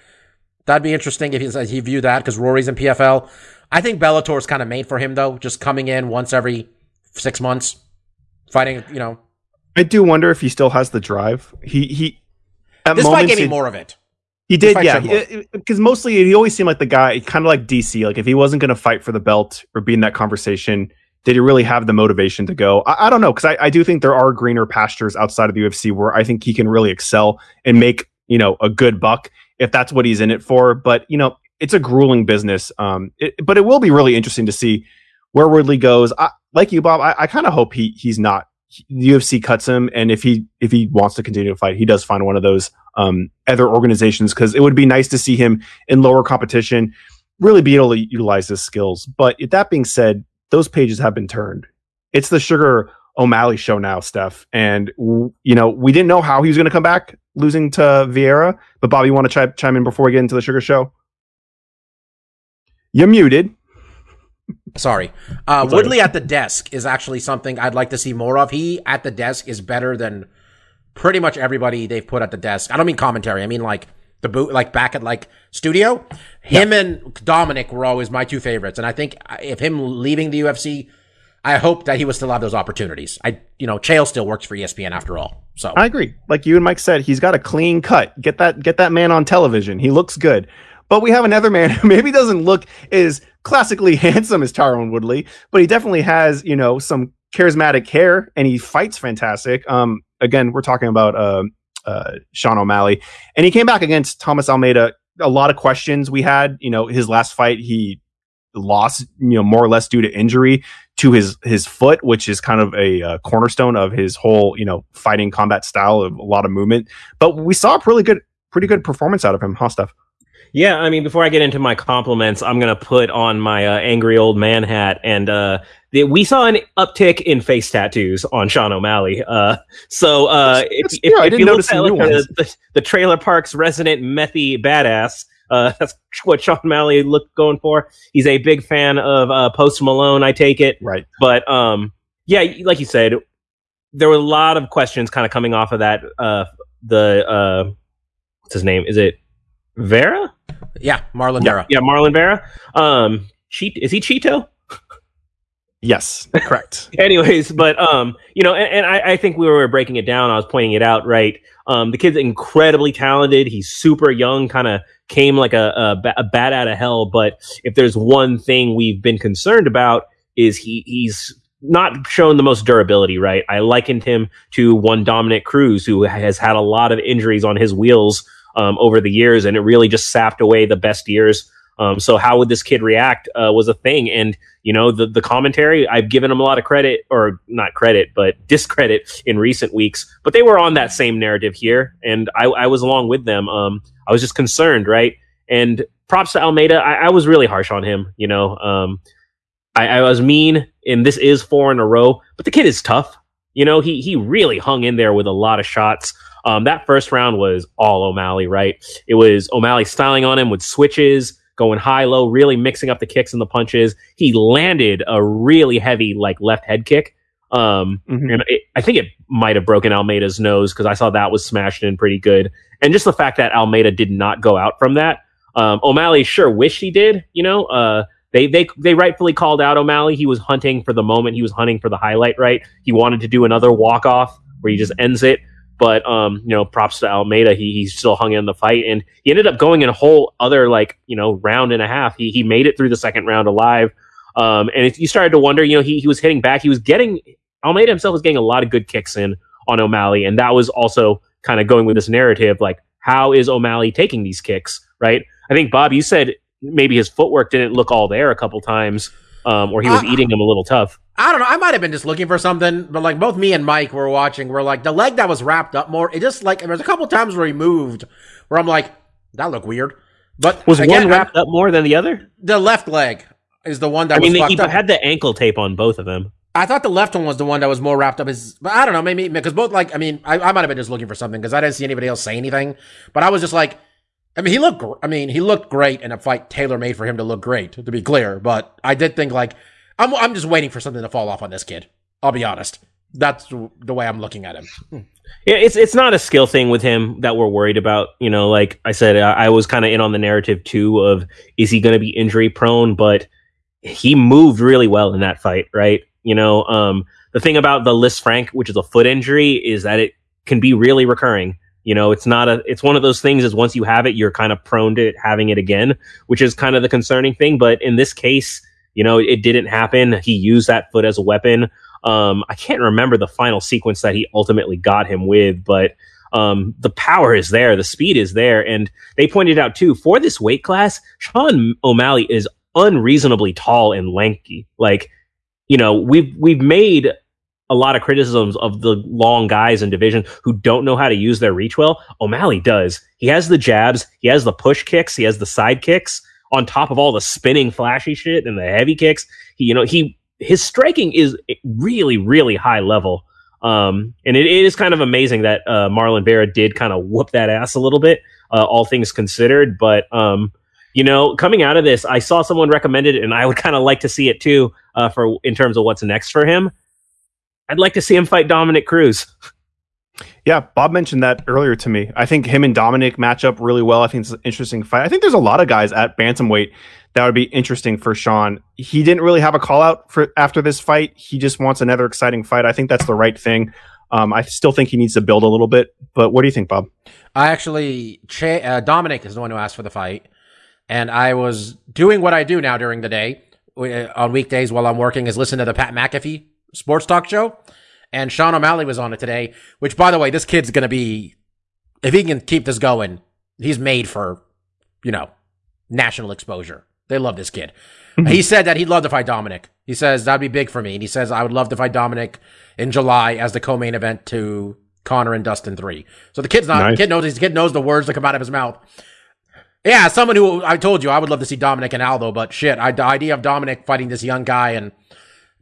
That'd be interesting if he, he viewed that because Rory's in PFL. I think Bellator's kind of made for him though, just coming in once every six months, fighting. You know, I do wonder if he still has the drive. He he. At this fight moments gave me more of it. He did, yeah. showed more. Uh, uh, because mostly he always seemed like the guy, kind of like DC. Like if he wasn't going to fight for the belt or be in that conversation, did he really have the motivation to go? I, I don't know because I, I do think there are greener pastures outside of the UFC where I think he can really excel and make you know a good buck if that's what he's in it for. But you know, it's a grueling business. Um, it, but it will be really interesting to see where Woodley goes. I, like you, Bob, I, I kind of hope he he's not. The UFC cuts him, and if he if he wants to continue to fight, he does find one of those um, other organizations because it would be nice to see him in lower competition, really be able to utilize his skills. But that being said, those pages have been turned. It's the Sugar O'Malley show now, Steph, and you know we didn't know how he was going to come back losing to Vera. But Bob, you want to chime, chime in before we get into the Sugar show? You're muted. Sorry. Uh, Woodley at the desk is actually something I'd like to see more of. He at the desk is better than pretty much everybody they've put at the desk. I don't mean commentary. I mean like the boot, like back at like studio. Him and Dominic were always my two favorites. And I think if him leaving the UFC, I hope that he would still have those opportunities. I, you know, Chael still works for ESPN after all. So I agree. Like you and Mike said, he's got a clean cut. Get that get that man on television. He looks good. But we have another man who (laughs) maybe doesn't look as classically (laughs) handsome as Tyrone Woodley, but he definitely has, you know, some charismatic hair and he fights fantastic. Um again, we're talking about uh, uh Sean O'Malley. And he came back against Thomas Almeida. A lot of questions we had, you know, his last fight he lost, you know, more or less due to injury to his his foot, which is kind of a uh, cornerstone of his whole, you know, fighting combat style of a lot of movement. But we saw a pretty good, pretty good performance out of him, huh, Steph? Yeah, I mean, before I get into my compliments, I'm gonna put on my uh, angry old man hat, and uh, the, we saw an uptick in face tattoos on Sean O'Malley. Uh, so uh, if, if, yeah, I if didn't you look notice at like, the, the, the trailer park's resident methy badass, uh, (laughs) that's what Sean O'Malley looked going for. He's a big fan of uh, Post Malone, I take it. Right. But um, yeah, like you said, there were a lot of questions kind of coming off of that. Uh, the uh, what's his name? Is it Vera? Yeah, Marlon Yeah, Vera. yeah, Marlon Vera. Um, cheat is he Chito? Yes, (laughs) correct. Anyways, but um, you know, and, and I, I think we were breaking it down. I was pointing it out, right? Um, the kid's incredibly talented. He's super young, kind of came like a, a, ba- a bat out of hell. But if there's one thing we've been concerned about, is he he's not shown the most durability, right? I likened him to one Dominick Cruz, who has had a lot of injuries on his wheels um, over the years, and it really just sapped away the best years. Um, so how would this kid react uh, was a thing, and you know the the commentary. I've given him a lot of credit, or not credit, but (laughs) discredit in recent weeks. But they were on that same narrative here, and I, I was along with them. Um, I was just concerned, right? And props to Almeida. I, I was really harsh on him. You know, um, I, I was mean, and this is four in a row. But the kid is tough. You know, he he really hung in there with a lot of shots. Um, that first round was all O'Malley, right? It was O'Malley styling on him with switches, going high low, really mixing up the kicks and the punches. He landed a really heavy like left head kick. Um, Mhm. and it, I think it might have broken Almeida's nose because I saw that was smashed in pretty good. And just the fact that Almeida did not go out from that. Um, O'Malley sure wished he did. You know, uh, they they they rightfully called out O'Malley. He was hunting for the moment. He was hunting for the highlight. Right. He wanted to do another walk off where he just ends it. But um, you know, props to Almeida. He he still hung in the fight, and he ended up going in a whole other like you know round and a half. He he made it through the second round alive. Um, and if you started to wonder, you know, he he was hitting back. He was getting Almeida himself was getting a lot of good kicks in on O'Malley, and that was also kind of going with this narrative, like how is O'Malley taking these kicks, right? I think Bob, you said maybe his footwork didn't look all there a couple times, um, or he was Uh, eating him a little tough. I don't know. I might have been just looking for something, but like both me and Mike were watching. We're like the leg that was wrapped up more. It just like there's a couple times where he moved, where I'm like, that looked weird. But Was again, one wrapped up more than the other? The left leg is the one that I mean, was he up. had the ankle tape on both of them. I thought the left one was the one that was more wrapped up. Is but I don't know, maybe because both like I mean I, I might have been just looking for something because I didn't see anybody else say anything, but I was just like, I mean he looked I mean he looked great in a fight tailor made for him to look great to be clear, but I did think like I'm I'm just waiting for something to fall off on this kid. I'll be honest, that's the way I'm looking at him. Yeah, it's it's not a skill thing with him that we're worried about. You know, like I said, I, I was kind of in on the narrative too of is he going to be injury prone, but he moved really well in that fight, right? You know, um, the thing about the Lisfranc, which is a foot injury, is that it can be really recurring. You know, it's not a, it's one of those things is once you have it, you're kind of prone to having it again, which is kind of the concerning thing. But in this case, you know, it didn't happen. He used that foot as a weapon. Um, I can't remember the final sequence that he ultimately got him with, but um, the power is there, the speed is there, and they pointed out too for this weight class, Sean O'Malley is unreasonably tall and lanky. Like, you know, we've we've made a lot of criticisms of the long guys in division who don't know how to use their reach well. O'Malley does. He has the jabs, he has the push kicks, he has the side kicks on top of all the spinning flashy shit and the heavy kicks. He, you know, he his striking is really, really high level. Um, and it, it is kind of amazing that uh, Marlon Vera did kind of whoop that ass a little bit, uh, all things considered. But um, you know, coming out of this, I saw someone recommended it, and I would kind of like to see it too. Uh, for in terms of what's next for him, I'd like to see him fight Dominick Cruz. (laughs) Yeah, Bob mentioned that earlier to me. I think him and Dominick match up really well. I think it's an interesting fight. I think there's a lot of guys at bantamweight that would be interesting for Sean. He didn't really have a call out for after this fight. He just wants another exciting fight. I think that's the right thing. Um, I still think he needs to build a little bit. But what do you think, Bob? I actually, uh, Dominick is the one who asked for the fight, and I was doing what I do now during the day uh, on weekdays while I'm working is listen to the Pat McAfee sports talk show, and Sean O'Malley was on it today. Which, by the way, this kid's gonna be, if he can keep this going, he's made for, you know, national exposure. They love this kid. (laughs) He said that he'd love to fight Dominick. He says that'd be big for me. And he says I would love to fight Dominick in July as the co-main event to Conor and Dustin three. So the kid's not. Nice. The kid knows. The kid knows the words that come out of his mouth. Yeah, someone who I told you I would love to see Dominick and Aldo, but shit, I, the idea of Dominick fighting this young guy and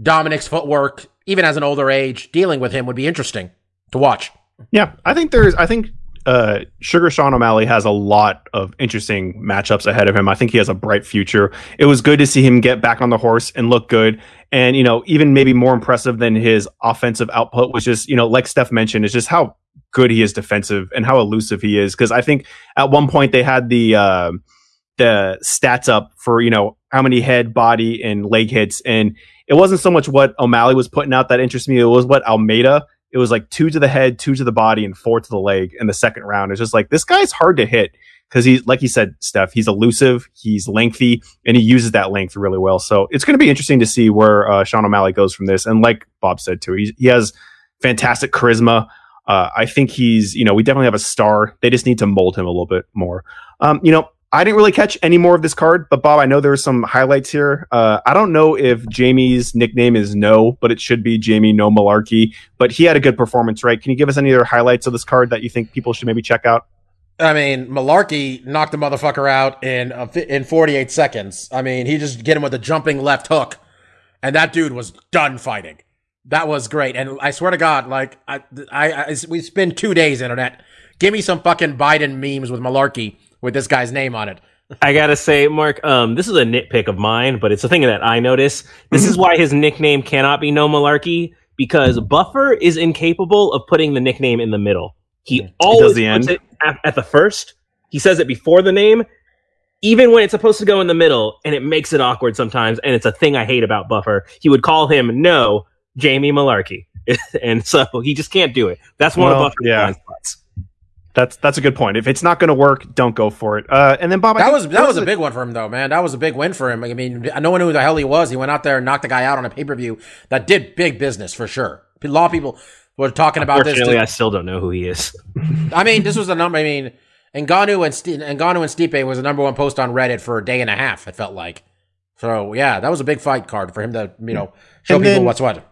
Dominick's footwork, even as an older age, dealing with him would be interesting to watch. Yeah, I think there's. I think uh, Sugar Sean O'Malley has a lot of interesting matchups ahead of him. I think he has a bright future. It was good to see him get back on the horse and look good. And you know, even maybe more impressive than his offensive output was just you know, like Steph mentioned, is just how good he is defensive and how elusive he is. Because I think at one point they had the uh, the stats up for you know how many head, body, and leg hits, and it wasn't so much what O'Malley was putting out that interested me. It was what Almeida. It was like two to the head, two to the body, and four to the leg in the second round. It's just like this guy's hard to hit because he's like you said, Steph. He's elusive, he's lengthy, and he uses that length really well. So it's going to be interesting to see where uh, Sean O'Malley goes from this. And like Bob said too, he, he has fantastic charisma. Uh, I think he's, you know, we definitely have a star. They just need to mold him a little bit more. Um, you know, I didn't really catch any more of this card, but Bob, I know there were some highlights here. Uh, I don't know if Jamie's nickname is No, but it should be Jamie No Malarkey. But he had a good performance, right? Can you give us any other highlights of this card that you think people should maybe check out? I mean, Mullarkey knocked the motherfucker out in uh, in 48 seconds. I mean, he just get him with a jumping left hook, and that dude was done fighting. That was great, and I swear to God, like I, I, I we spend two days internet. Give me some fucking Biden memes with Malarkey with this guy's name on it. I gotta say, Mark, um, this is a nitpick of mine, but it's a thing that I notice. This is why his nickname cannot be No Malarkey because Buffer is incapable of putting the nickname in the middle. He always the puts it at, at the first. He says it before the name, even when it's supposed to go in the middle, and it makes it awkward sometimes. And it's a thing I hate about Buffer. He would call him No Jamie Mullarkey, (laughs) and so he just can't do it. That's one Well, of Buffer's yeah. blind spots. That's that's a good point. If it's not going to work, don't go for it. Uh, and then Bob, I That think was that was a big one for him though, man. That was a big win for him. I mean, no one knew who the hell he was. He went out there and knocked the guy out on a pay per view that did big business for sure. A lot of people were talking about this. Fortunately, I still don't know who he is. I mean, this was the number. I mean, Ngannou and St- Ngannou and Stipe was the number one post on Reddit for a day and a half. It felt like. So yeah, that was a big fight card for him to you know show And people then- what's what.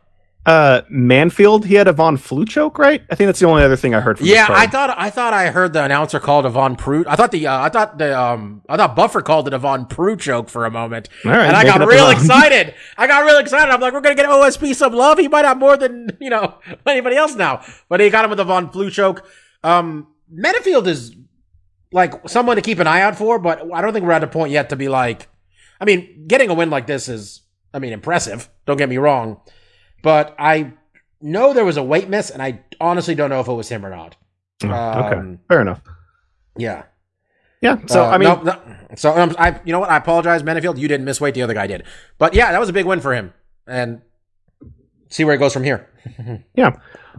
Uh, Menifield. He had a Von Flue choke, right? I think that's the only other thing I heard from. Yeah. I thought I thought I heard the announcer called a Von Preux. I thought the uh, I thought the um I thought Buffer called it a Von Preux choke for a moment, right, and I got real excited. (laughs) I got real excited. I'm like, we're gonna get OSP some love. He might have more than you know (laughs) anybody else now, but he got him with a Von Flue choke. Um, Menifield is like someone to keep an eye out for, but I don't think we're at a point yet to be like. I mean, getting a win like this is, I mean, impressive. Don't get me wrong, but I know there was a weight miss, and I honestly don't know if it was him or not. Oh, okay, Um, fair enough. Yeah. Yeah. So Uh, I mean, no, no. so um, I, you know what? I apologize, Menifield. You didn't miss weight. The other guy did. But yeah, that was a big win for him. And see where it goes from here. (laughs) Yeah.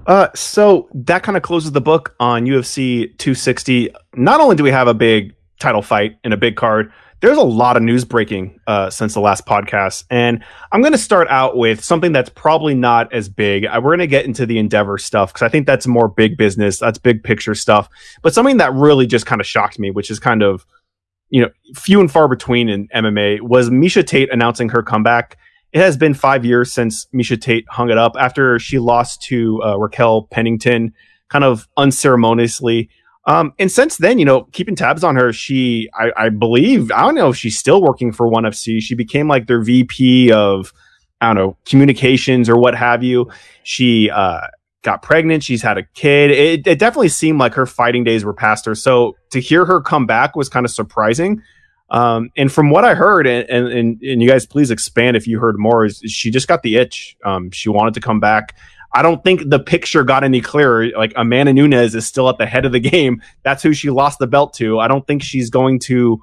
Uh, so that kind of closes the book on UFC 260. Not only do we have a big title fight and a big card, there's a lot of news breaking uh, since the last podcast. And I'm going to start out with something that's probably not as big. Uh, We're going to get into the Endeavor stuff because I think that's more big business. That's big picture stuff. But something that really just kind of shocked me, which is kind of, you know, few and far between in MMA, was Miesha Tate announcing her comeback it has been five years since Miesha Tate hung it up after she lost to uh, Raquel Pennington, kind of unceremoniously. Um, and since then, you know, keeping tabs on her, she, I, I believe, I don't know if she's still working for ONE FC. She became like their VP of, I don't know, communications or what have you. She uh, got pregnant. She's had a kid. It, it definitely seemed like her fighting days were past her. So to hear her come back was kind of surprising. Um, and from what I heard, and, and, and, you guys please expand if you heard more, is she just got the itch. Um, she wanted to come back. I don't think the picture got any clearer. Like Amanda Nunes is still at the head of the game. That's who she lost the belt to. I don't think she's going to.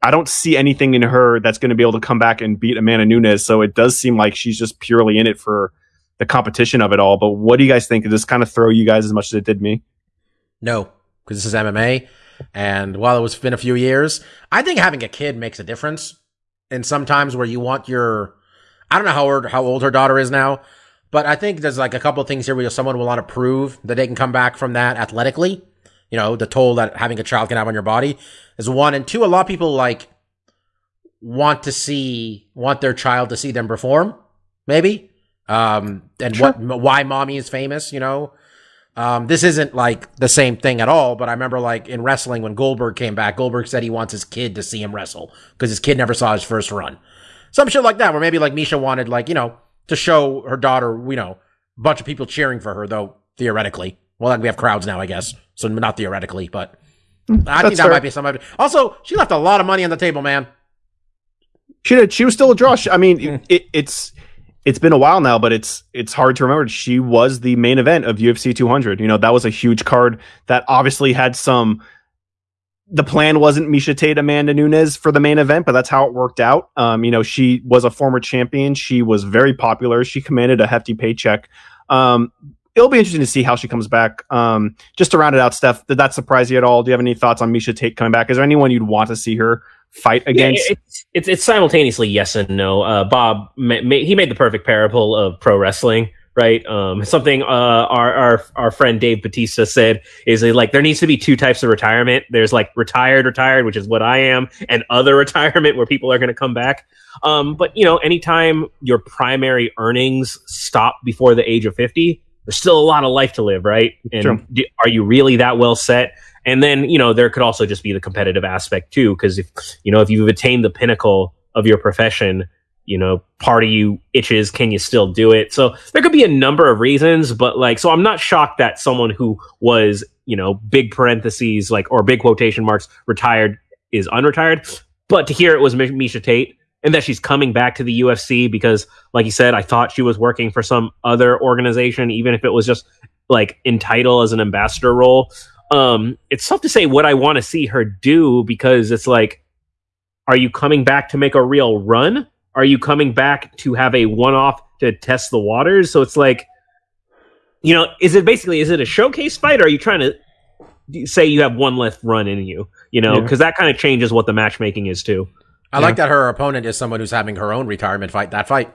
I don't see anything in her that's going to be able to come back and beat Amanda Nunes. So it does seem like she's just purely in it for the competition of it all. But what do you guys think? Did this kind of throw you guys as much as it did me? No, because this is MMA. And while it was been a few years, I think having a kid makes a difference. And sometimes where you want your, I don't know how old, how old her daughter is now, but I think there's like a couple of things here where someone will want to prove that they can come back from that athletically. You know, the toll that having a child can have on your body is one. And two, a lot of people like want to see want their child to see them perform, maybe. Um, and what why mommy is famous, you know. Um, this isn't like the same thing at all, but I remember like in wrestling when Goldberg came back, Goldberg said he wants his kid to see him wrestle because his kid never saw his first run. Some shit like that, where maybe like Miesha wanted like, you know, to show her daughter, you know, a bunch of people cheering for her, though theoretically. Well, like we have crowds now, I guess. So not theoretically, but mm, I think that fair. might be some of it. Also, she left a lot of money on the table, man. She did. She was still a draw. I mean, hmm. it, it's it's been a while now, but it's it's hard to remember. She was the main event of UFC 200. You know, that was a huge card that obviously had some. The plan wasn't Miesha Tate, Amanda Nunes for the main event, but that's how it worked out. Um, you know, she was a former champion. She was very popular. She commanded a hefty paycheck. Um, it'll be interesting to see how she comes back. Um, just to round it out, Steph, did that surprise you at all? Do you have any thoughts on Miesha Tate coming back? Is there anyone you'd want to see her fight against? Yeah, it's, it's it's simultaneously yes and no. Uh, Bob ma- ma- he made the perfect parable of pro wrestling, right? Um, (laughs) something uh, our our our friend Dave Batista said is that, like there needs to be two types of retirement. There's like retired, retired, which is what I am, and other (laughs) retirement where people are going to come back. Um, but you know, anytime your primary earnings stop before the age of fifty, there's still a lot of life to live, right? And do, are you really that well set? And then, you know, there could also just be the competitive aspect too, because if, you know, if you've attained the pinnacle of your profession, you know, part of you itches, can you still do it? So there could be a number of reasons, but like, so I'm not shocked that someone who was, you know, big parentheses, like, or big quotation marks, retired is unretired. But to hear it was Mi- Miesha Tate and that she's coming back to the UFC because, like you said, I thought she was working for some other organization, even if it was just like in title as an ambassador role um it's tough to say what i want to see her do because it's like are you coming back to make a real run are you coming back to have a one-off to test the waters so it's like you know is it basically is it a showcase fight or are you trying to say you have one left run in you you know Yeah. because that kind of changes what the matchmaking is too I like that her opponent is someone who's having her own retirement fight. That fight,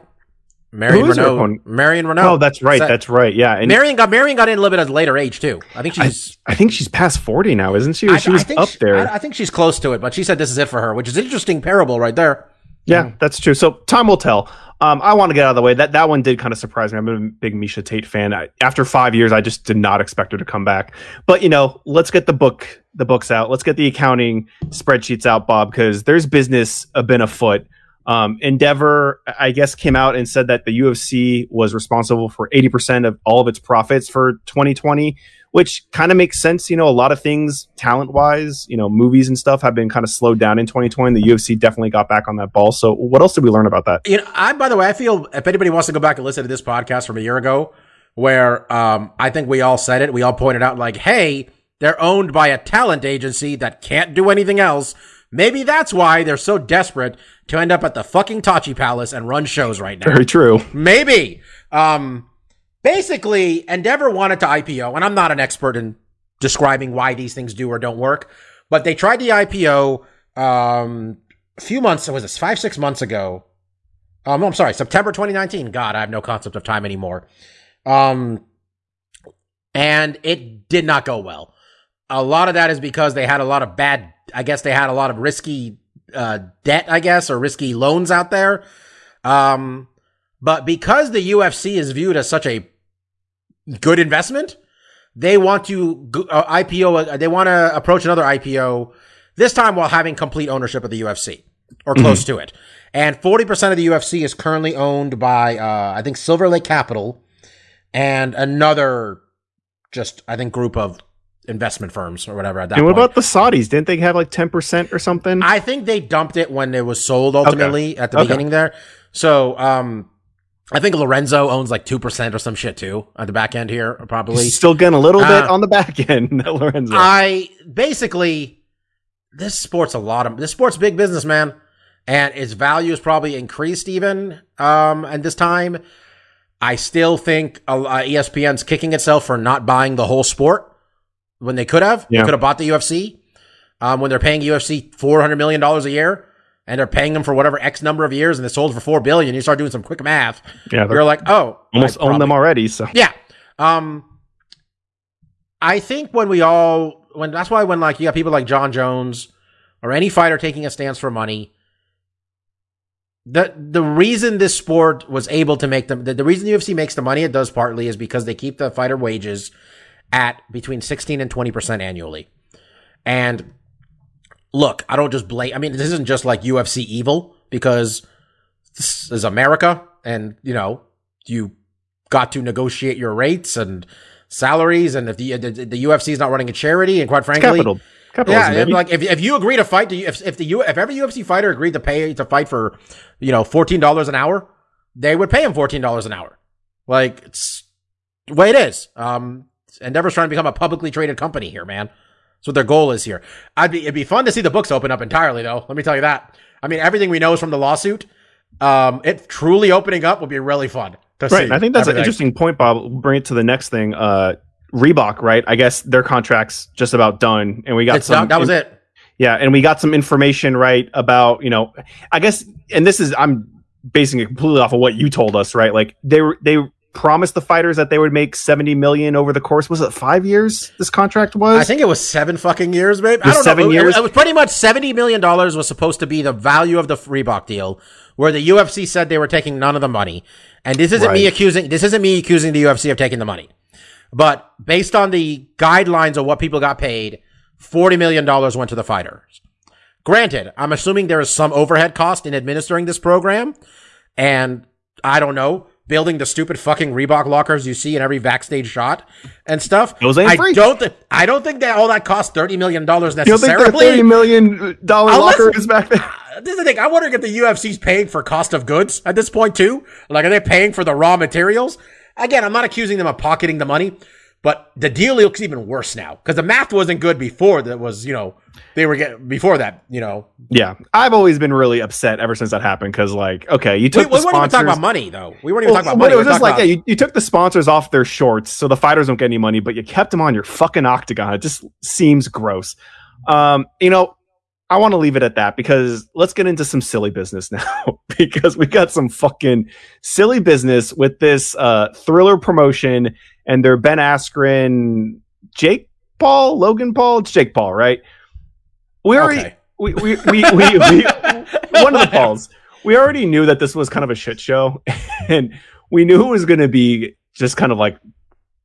Marion Who is Reneau. Marion Reneau. oh, that's right. Sa- That's right. Yeah, and Marion got Marion got in a little bit at a later age too. I think she's. I think she's past forty now, isn't she? Or I, she was up she- there. I, I think she's close to it, but she said this is it for her, which is an interesting parable right there. Yeah, that's true. So time will tell. Um, I want to get out of the way. That that one did kind of surprise me. I'm a big Miesha Tate fan. I, after five years, I just did not expect her to come back. But you know, let's get the book the books out. Let's get the accounting spreadsheets out, Bob, because there's business been afoot. Um, Endeavor, I guess, came out and said that the UFC was responsible for 80% of all of its profits for 2020, which kind of makes sense. You know, a lot of things talent wise, you know, movies and stuff have been kind of slowed down in 2020. The UFC definitely got back on that ball. So, what else did we learn about that? You know, I by the way, I feel if anybody wants to go back and listen to this podcast from a year ago, where um, I think we all said it, we all pointed out like, hey, they're owned by a talent agency that can't do anything else. Maybe that's why they're so desperate to end up at the fucking Tachi Palace and run shows right now. Very true. Maybe. Um, basically, Endeavor wanted to IPO, and I'm not an expert in describing why these things do or don't work, but they tried the IPO um, a few months, was this five, six months ago? Um, I'm sorry, September 2019. God, I have no concept of time anymore. Um, and it did not go well. A lot of that is because they had a lot of bad, I guess they had a lot of risky uh, debt, I guess, or risky loans out there. Um, but because the UFC is viewed as such a good investment, they want to uh, IPO. uh, They want to approach another IPO this time while having complete ownership of the UFC or close to it. And forty percent of the UFC is currently owned by, uh, I think, Silver Lake Capital and another, just I think, group of investment firms or whatever. At that And what point. about the Saudis? Didn't they have like 10% or something? I think they dumped it when it was sold ultimately at the Okay. beginning there. So, um, I think Lorenzo owns like 2% or some shit too at the back end here, probably. He's still getting a little bit Uh, on the back end, (laughs) Lorenzo. I basically, this sport's a lot of, this sport's big business, man. And its value is probably increased even, um, at this time. I still think uh, ESPN's kicking itself for not buying the whole sport when they could have. Yeah. They could have bought the UFC. Um, when they're paying UFC four hundred million dollars a year, and they're paying them for whatever X number of years, and they sold for four billion. You start doing some quick math. yeah, You're like, oh, almost own them already. So yeah. Um, I think when we all, when that's why when like you got people like Jon Jones or any fighter taking a stance for money, the the reason this sport was able to make them the, the reason the UFC makes the money it does partly is because they keep the fighter wages at between 16 and 20% annually. And look, I don't just blame I mean this isn't just like UFC evil because this is America and you know, you got to negotiate your rates and salaries and if the the, the UFC is not running a charity and quite frankly Capital. Capitalism, yeah, baby. like if, if you agree to fight, if if the U, if every UFC fighter agreed to pay to fight for, you know, fourteen dollars an hour, they would pay him fourteen dollars an hour. Like it's the way it is. Um, Endeavor's trying to become a publicly traded company here, man. That's what their goal is here. I'd be it'd be fun to see the books open up entirely, though. Let me tell you that. I mean, everything we know is from the lawsuit. Um, it truly opening up would be really fun to see. Right. and I think that's an interesting point, Bob. We'll bring it to the next thing. Uh, Reebok, right? I guess their contract's just about done, and we got It's some. done. that was it. Yeah, and we got some information right about you know, I guess, and this is I'm basing it completely off of what you told us, right? Like they were they promised the fighters that they would make seventy million over the course. Was it five years? This contract was. I think it was seven fucking years, maybe I Was don't seven know. It- years? It, was pretty much seventy million dollars was supposed to be the value of the Reebok deal, where the UFC said they were taking none of the money. And this isn't me accusing. This isn't me accusing the UFC of taking the money, but based on the guidelines of what people got paid, forty million dollars went to the fighters. Granted, I'm assuming there is some overhead cost in administering this program, and I don't know, building the stupid fucking Reebok lockers you see in every backstage shot and stuff. Those ain't I free. don't think I don't think that all that cost thirty million dollars you don't think necessarily. thirty million uh, dollar Unless- locker is back there? (laughs) Uh, this is the thing. I wonder if the UFC's paying for cost of goods at this point too. Like, are they paying for the raw materials? Again, I'm not accusing them of pocketing the money, but the deal looks even worse now because the math wasn't good before. That was, you know, they were getting before that. You know, Yeah, I've always been really upset ever since that happened because, like, okay, you we, took we the weren't even talking about money though. We weren't even Well, talking about money. it We was just talking like, yeah, you, you took the sponsors off their shorts, so the fighters don't get any money, but you kept them on your fucking octagon. It just seems gross. Um, you know, I want to leave it at that because let's get into some silly business (laughs) now because we got some fucking silly business with this uh, Triller promotion and their Ben Askren, Jake Paul, Logan Paul. It's Jake Paul, right? We already, Okay. we, we, we, we, we, (laughs) one of the Pauls. We already knew that this was kind of a shit show, (laughs) and we knew it was going to be just kind of like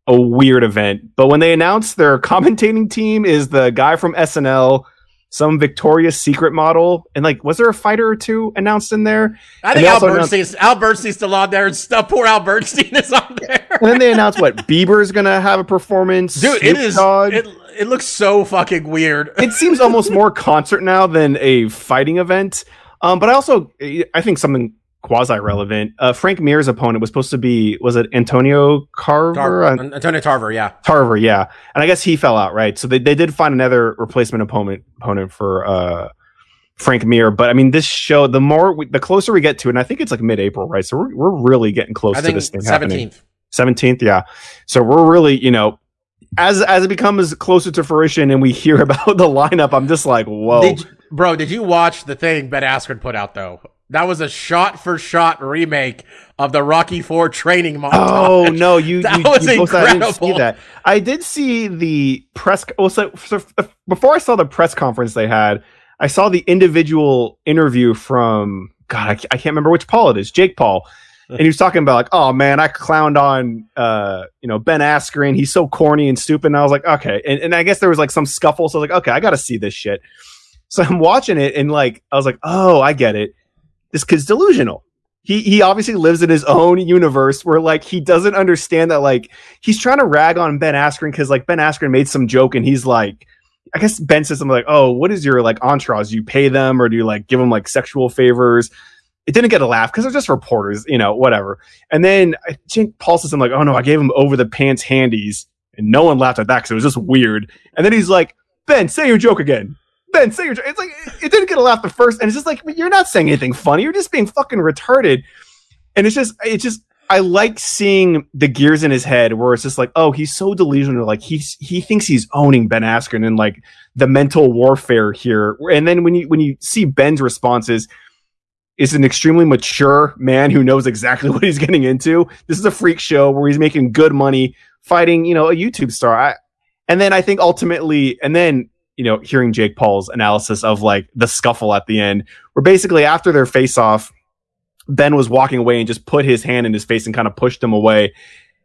a weird event. But when they announced their commentating team is the guy from SNL, some Victoria's Secret model, and like, was there a fighter or two announced in there? I think they Al also announced- Bernstein's, Al Bernstein's still on there, and stuff. Uh, poor Al Bernstein is on there. And then they announced what (laughs) Bieber's going to have a performance. Dude, it Snoop is. Dogg. It, it looks so fucking weird. (laughs) it seems almost more concert now than a fighting event. Um, but I also I think something quasi relevant. Uh, Frank Mir's opponent was supposed to be was it Antonio Carver? Tarver, Uh, Antonio Tarver, yeah. Tarver, yeah. And I guess he fell out, right? So they, they did find another replacement opponent opponent for uh, Frank Mir. But I mean, this show the more we, the closer we get to it, and I think it's like mid April, right? So we're we're really getting close I to this thing happening. seventeenth. Seventeenth, yeah. So we're really, you know, as as it becomes closer to fruition and we hear (laughs) about the lineup, I'm just like, whoa. Did, bro, did you watch the thing Ben Askren put out though? That was a shot for shot remake of the Rocky Four training montage. Oh no, you (laughs) That you, was you that. I didn't see incredible. that. I did see the press. Well, so, so uh, before I saw the press conference they had, I saw the individual interview from God. I, I can't remember which Paul it is, Jake Paul, and he was talking about like, oh man, I clowned on uh you know Ben Askren. He's so corny and stupid. And I was like, okay, and, and I guess there was like some scuffle. So I was like, okay, I got to see this shit. So I'm watching it and like I was like, oh, I get it. This kid's delusional he he obviously lives in his own universe where like he doesn't understand that like he's trying to rag on Ben Askren because like Ben Askren made some joke and he's like I guess Ben says something like oh what is your like entourage do you pay them or do you like give them like sexual favors it didn't get a laugh because they're just reporters you know whatever and then I think Paul says something like oh no I gave him over the pants handies and no one laughed at that because it was just weird and then he's like Ben say your joke again Ben, say your joke. It's like it didn't get a laugh the first, and it's just like you're not saying anything funny. You're just being fucking retarded. And it's just, it's just, I like seeing the gears in his head where it's just like, oh, he's so delusional. Like he's he thinks he's owning Ben Askren and like the mental warfare here. And then when you when you see Ben's responses, is an extremely mature man who knows exactly (laughs) what he's getting into. This is a freak show where he's making good money fighting, you know, a YouTube star. I, and then I think ultimately, and then you know, hearing Jake Paul's analysis of like the scuffle at the end, where basically after their face off, Ben was walking away and just put his hand in his face and kind of pushed him away.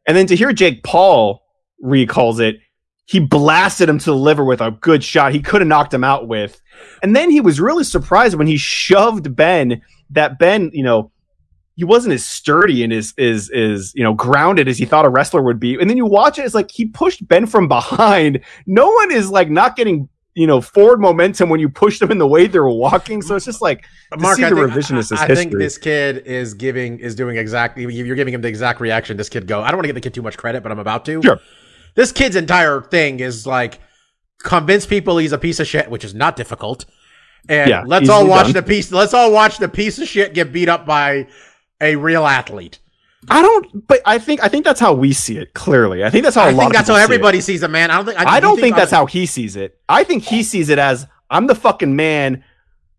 And then to hear Jake Paul recalls it, he blasted him to the liver with a good shot he could have knocked him out with. And then he was really surprised when he shoved Ben that Ben, you know, he wasn't as sturdy and as is is you know grounded as he thought a wrestler would be. And then you watch it, it's like he pushed Ben from (laughs) behind. No one is like not getting you know forward momentum when you push them in the way they're walking. So it's just like Mark, I think, revisionist I, I think this kid is giving is doing exactly. You're giving him the exact reaction this kid go. I don't want to give the kid too much credit, but I'm about to. Sure. This kid's entire thing is like convince people he's a piece of shit, which is not difficult. And Yeah, let's all watch done. the piece. Let's all watch the piece of shit get beat up by a real athlete. I don't, but I think I think that's how we see it. Clearly, I think that's how a I lot think of that's how see it. everybody sees a man. I don't think. I you don't think that's I- how he sees it. I think he sees it as I'm the fucking man.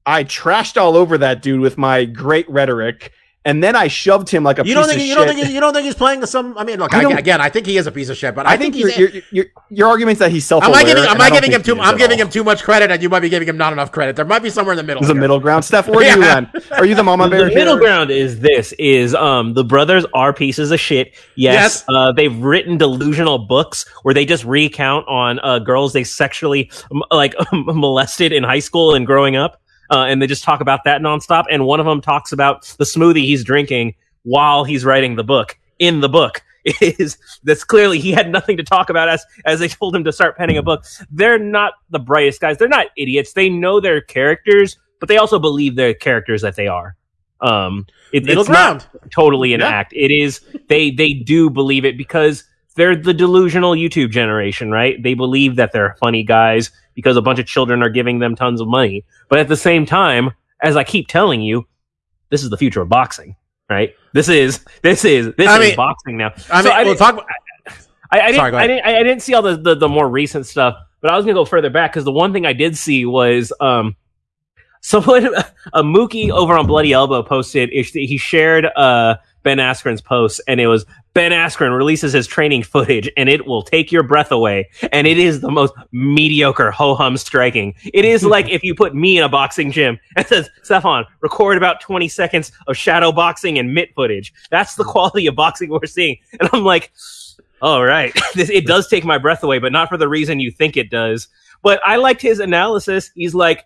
I trashed all over that dude with my great rhetoric, and then I shoved him like a You don't think of you don't think you don't think he's playing some? I mean, look I I, again. I think he is a piece of shit, but I, I think your he's. your, your your argument's that he's self Am. I giving? Am I giving him too? I'm giving him too much credit, and you might be giving him not enough credit. There might be somewhere in the middle. There's a middle ground. Steph, where are you (laughs) Yeah. then? Are you the mama bear? the middle ground is this is um the brothers are pieces of shit yes, Yes. Uh, they've written delusional books where they just recount on uh girls they sexually like (laughs) molested in high school and growing up uh, and they just talk about that nonstop. And one of them talks about the smoothie he's drinking while he's writing the book. In the book (laughs) is that's clearly he had nothing to talk about as as they told him to start penning a book. They're not the brightest guys. They're not idiots. They know their characters but they also believe they're characters that they are. Um it, it's not totally an Yeah. act. It is they they do believe it because they're the delusional youtube generation right they believe that they're funny guys because a bunch of children are giving them tons of money but at the same time as i keep telling you this is the future of boxing right this is this is this I is mean- boxing now I So mean, we'll talk. about- I, I, didn't, Sorry, I didn't. I didn't see all the, the, the more recent stuff, but I was gonna go further back because the one thing I did see was um, someone (laughs) a Mookie over on Bloody Elbow posted. He shared uh Ben Askren's post, and it was Ben Askren releases his training footage, and it will take your breath away. And it is the most mediocre ho hum striking. It is like if you put me in a boxing gym and says, "Stefan, record about twenty seconds of shadow boxing and mitt footage." That's the quality of boxing we're seeing, and I'm like. All right. (laughs) This, it does take my breath away, but not for the reason you think it does. But I liked his analysis. He's like,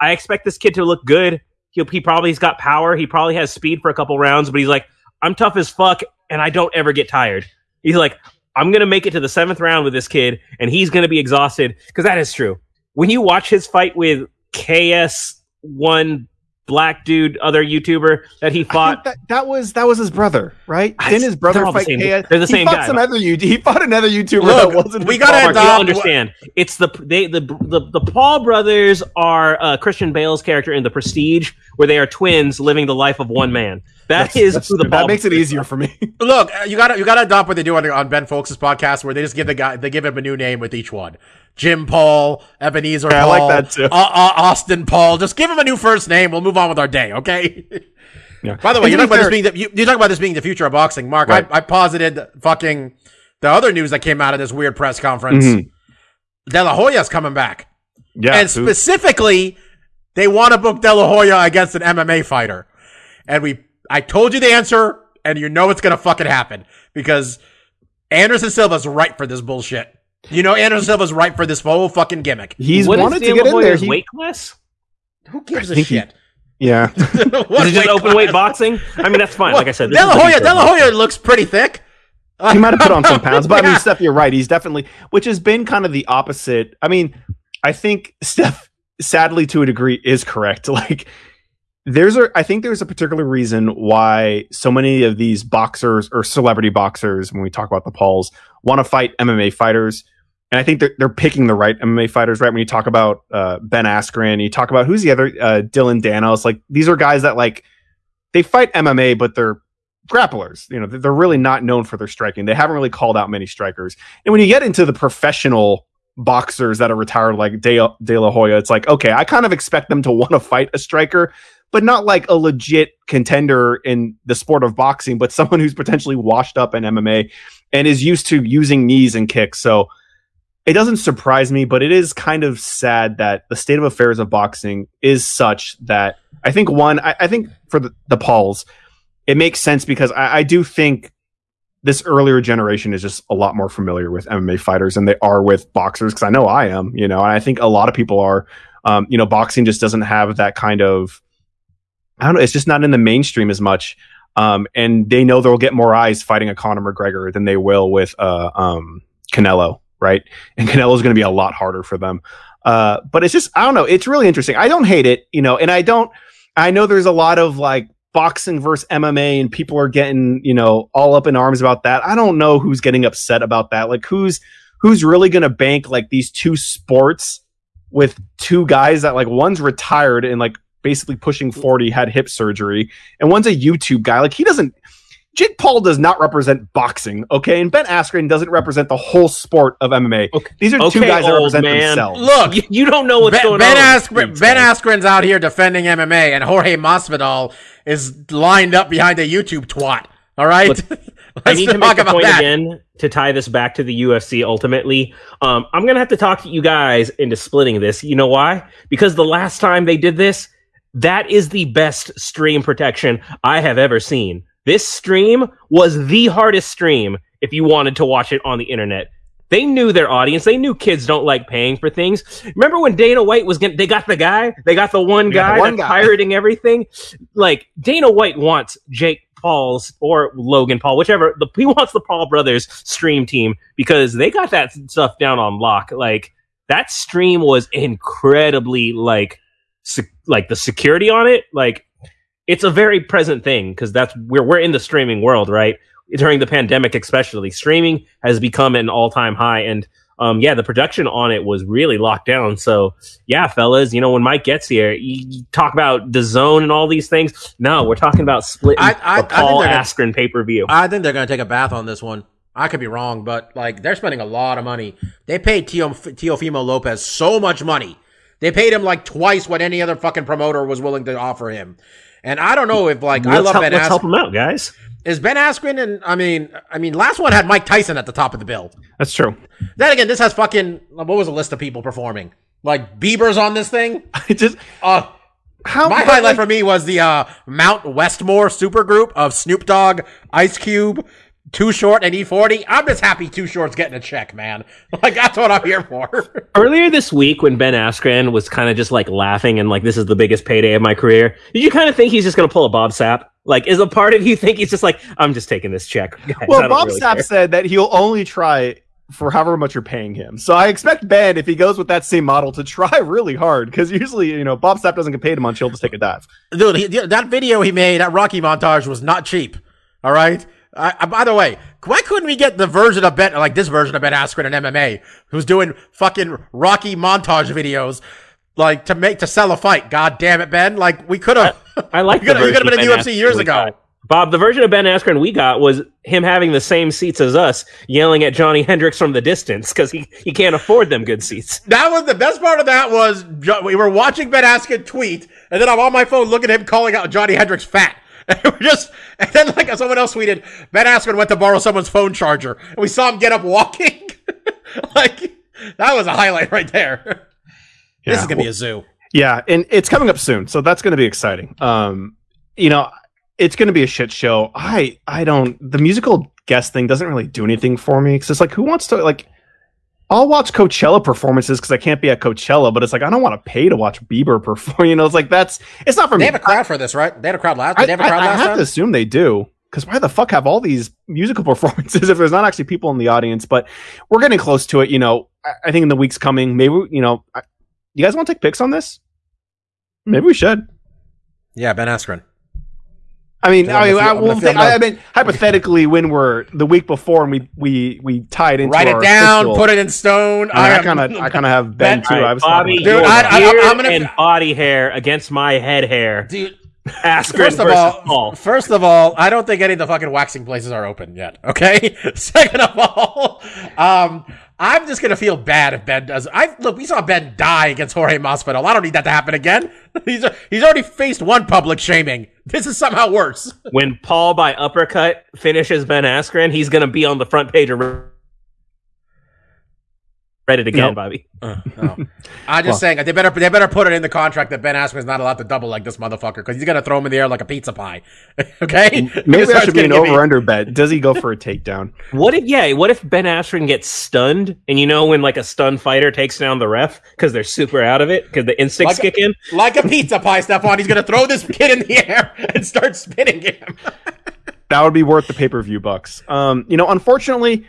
I expect this kid to look good. He'll, he probably's got power. He probably has speed for a couple rounds, but he's like, I'm tough as fuck and I don't ever get tired. He's like, I'm going to make it to the seventh round with this kid and he's going to be exhausted because that is true. When you watch his fight with KSI black dude, other YouTuber that he fought, that, that was that was his brother, right? I- Didn't his brother they're the fight? same- KS? they're the he same fought guy. Some other he fought another YouTuber Look, that wasn't. we gotta father. Mark, you don't adopt- understand. It's the they the the, the Paul brothers are uh, Christian Bale's character in The Prestige, where they are twins living the life of one man. That That's- is that's- who the Paul that makes it easier for me. (laughs) Look, uh, you gotta you gotta adopt what they do on, on Ben Folks' podcast, where they just give the guy they give him a new name with each one. Jim Paul, Ebenezer Yeah, I Paul, like that too. Uh, uh, Austin Paul. Just give him a new first name. We'll move on with our day, okay? Yeah. By the way, you to talk be about this being the, you, you talk about this being the future of boxing, Mark. Right. I, I posited fucking the other news that came out of this weird press conference. Mhm. De La Hoya's coming back, Yeah, and who- specifically, they want to book De La Hoya against an MMA fighter. And we, I told you the answer, and you know it's gonna fucking happen because Anderson Silva's right for this bullshit. You know Anderson Silva's right for this whole fucking gimmick. he's What is wanted to Dan get in there. Lahoya's He- weight class? Who gives a think he- shit? yeah, (laughs) What Is it just weight open weight boxing? I mean, that's fine. Well, like I said, this De La Hoya, De La. Hoya looks pretty thick. he might have put on some (laughs) pounds, but I mean, Steph, you're right. He's definitely, which has been kind of the opposite. I mean, I think Steph, sadly to a degree, is correct. (laughs) Like, there's a, I think there's a particular reason why so many of these boxers or celebrity boxers, when we talk about the Pauls, want to fight MMA fighters. And I think they're, they're picking the right MMA fighters, right? When you talk about uh, Ben Askren, you talk about who's the other, uh, Dillon Danis. Like, these are guys that, like, they fight MMA, but they're grapplers. You know, they're really not known for their striking. They haven't really called out many strikers. And when you get into the professional boxers that are retired, like De, De La Hoya, it's like, okay, I kind of expect them to (laughs) want to fight a striker, but not like a legit contender in the sport of boxing, but someone who's potentially washed up in MMA and is used to using knees and kicks. So it doesn't surprise me, but it is kind of sad that the state of affairs of boxing is such that I think one, I, I think for the, the Pauls, it makes sense because I, I do think this earlier generation is just a lot more familiar with MMA fighters than they are with boxers. Because I know I am, you know, and I think a lot of people are. Um, you know, boxing just doesn't have that kind of. I don't know. It's just not in the mainstream as much. Um, and they know they'll get more eyes fighting a Conor McGregor than they will with uh, um, Canelo, right? And Canelo's going to be a lot harder for them. Uh, but it's just, I don't know. It's really interesting. I don't hate it, you know, and I don't, I know there's a lot of like boxing versus MMA and people are getting, you know, all up in arms about that. I don't know who's getting upset about that. Like who's, who's really going to bank like these two sports with two guys that like one's retired and like basically pushing 40 had hip surgery and one's a YouTube guy. Like he doesn't, Jake Paul does not represent boxing, okay? And Ben Askren doesn't represent the whole sport of MMA. Okay. These are two guys that represent man. themselves. Look, You, you don't know what's Ben, going ben, on. Askren, ben Askren's out here defending MMA, and Jorge Masvidal is lined up behind a YouTube twat. All right, Look, (laughs) let's I need to talk make a point that. again to tie this back to the UFC ultimately. Um, I'm going to have to talk to you guys into splitting this. You know why? Because the last time they did this, that is the best stream protection I have ever seen. This stream was the hardest stream if you wanted to watch it on the internet. They knew their audience. They knew kids don't like paying for things. Remember when Dana White was getting, they got the guy, they got the one got the guy one guy. pirating everything. Like Dana White wants Jake Paul's or Logan Paul, whichever. The, he wants the Paul brothers stream team because they got that stuff down on lock. Like that stream was incredibly like, like the security on it. Like it's a very present thing because that's we're we're in the streaming world, right? During the pandemic, especially, streaming has become an all time high, and um, yeah, the production on it was really locked down. So yeah, fellas, you know when Mike gets here, you, you talk about the zone and all these things. No, we're talking about splitting I- I- I think Paul they're gonna- Askren pay per view. I think they're going to take a bath on this one. I could be wrong, but like they're spending a lot of money. They paid Teo, Teofimo Lopez so much money. They paid him like twice what any other fucking promoter was willing to offer him. And I don't know if like I let's love help, Ben let's help him out, guys. Is Ben Askren and I mean I mean last one had Mike Tyson at the top of the bill. That's true. Then again, this has fucking what was the list of people performing? Like Bieber's on this thing. (laughs) I just Uh, how my highlight like, for me was the uh, Mount Westmore supergroup of Snoop Dogg, Ice Cube, Too Short, and E40. I'm just happy Too Short's getting a check, man. (laughs) Like that's what I'm here for. (laughs) Earlier this week, when Ben Askren was kind of just like laughing and like, "This is the biggest payday of my career," did you kind of think he's just going to pull a Bob Sapp? Like, is a part of you think he's just like, "I'm just taking this check"? (laughs) guys. Well, Bob really Sapp care." said that he'll only try for however much you're paying him. So I expect Ben, if he goes with that same model, to try really hard because usually, you know, Bob Sapp doesn't get paid a much; he'll just take a dive. Dude, he, that video he made, that Rocky montage was not cheap. All right. I, I, by the way, why couldn't we get the version of Ben, like this version of Ben Askren in MMA, who's doing fucking Rocky montage videos, like to make to sell a fight? God damn it, Ben! Like we could have. I like You could have been in the UFC years ago. got. Bob, the version of Ben Askren we got was him having the same seats as us, yelling at Johnny Hendricks from the distance because he, he can't afford them good seats. That was the best part of that was we were watching Ben Askren tweet, and then I'm on my phone looking at him calling out Johnny Hendricks fat. (laughs) And we're just, and then like someone else tweeted, Ben Askren went to borrow someone's phone charger, and we saw him get up walking. (laughs) like that was a highlight right there. this is gonna be a zoo. Yeah, and it's coming up soon, so that's going to be exciting. Um, you know, it's going to be a shit show. I I don't the musical guest thing doesn't really do anything for me because it's like who wants to like. I'll watch Coachella performances because I can't be at Coachella, but it's like I don't want to pay to watch Bieber perform. (laughs) You know, it's like that's it's not for They me. They have a crowd for this, right? They had a crowd last. I, they have a crowd I last have time? to assume they do because why the fuck have all these musical (laughs) performances if there's not actually people in the audience? But we're getting close to it. You know, I, I think in the weeks coming, maybe you know, I, you guys want to take pics on this? Maybe we should. Yeah, Ben Askren. I mean, I, mean, I, feel- I'm well, think- I, I mean, hypothetically, when we're the week before and we we we tied into Write our it down, official- put it in stone. I, kind of I kind of have Ben Ben- too. I was Bobby, dude, I, I, I'm gonna- and body hair against my head hair. dude. Askren First of versus all, Paul. first of all, I don't think any of the fucking waxing places are open yet. Okay. (laughs) Second of all, um, I'm just gonna feel bad if Ben does. I look, we saw Ben die against Jorge Masvidal. I don't need that to happen again. (laughs) He's he's already faced one public shaming. This is somehow worse. when Paul by uppercut finishes Ben Askren, he's to be on the front page of Read it again, Nope. Bobby. Uh, no. (laughs) I'm just Well- saying they better they better put it in the contract that Ben Askren's not allowed to double like this motherfucker because he's gonna throw him in the air like a pizza pie. (laughs) okay, Maybe He that should be an over under bet. Does he go for a takedown? (laughs) What if yeah? What if Ben Askren gets stunned, and you know when like a stunned fighter takes down the ref because they're super out of it because the instincts Like a- kick in? like a pizza pie, Stephon. He's gonna throw this kid in the air and start spinning him. That would be worth the pay per view bucks. Um, you know, unfortunately,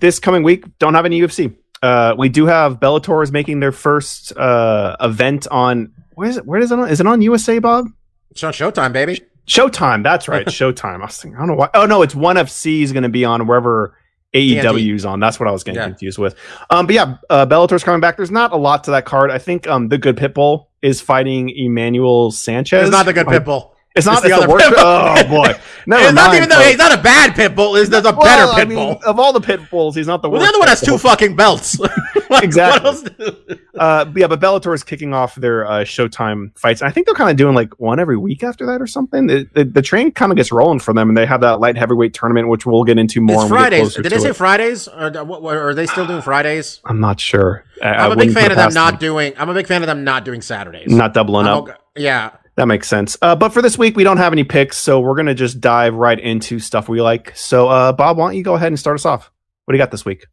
this coming week don't have any UFC. Uh, we do have Bellator is making their first uh event on where is it? Where is it on? Is it on USA, Bob? It's on Showtime, baby. Showtime. That's right, (laughs) Showtime. I was thinking, I don't know why. Oh no, it's One FC is going to be on wherever AEW's on. That's what I was getting Yeah. confused with. Um, but yeah, uh, Bellator's coming back. There's not a lot to that card. I think um, the Good Pitbull is fighting Emmanuel Sanchez. It's not the good pitbull. It's not It's the the other worst. Pitbull. Oh boy, (laughs) no, It's not even though he's not a bad pitbull. Is there's a Well, better I pitbull? mean, of all the pit bulls, he's not the well, worst. the other one has two fucking belts. (laughs) Like, Exactly. What else do- Uh, but yeah, but Bellator is kicking off their uh, Showtime fights. And I think they're kind of doing like one every week after that or something. The, the, the train kind of gets rolling for them, and they have that light heavyweight tournament, which we'll get into more. It's when we get Fridays. Did they say it. Fridays? Or, uh, or are they still doing Fridays? (sighs) I'm not sure. I, I I'm a big fan of them not doing. I'm a big fan of them not doing Saturdays. not doubling I'm up. okay- Yeah. That makes sense. Uh, but for this week, we don't have any picks, so we're gonna just dive right into stuff we like. So, uh, Bob, why don't you go ahead and start us off? What do you got this week?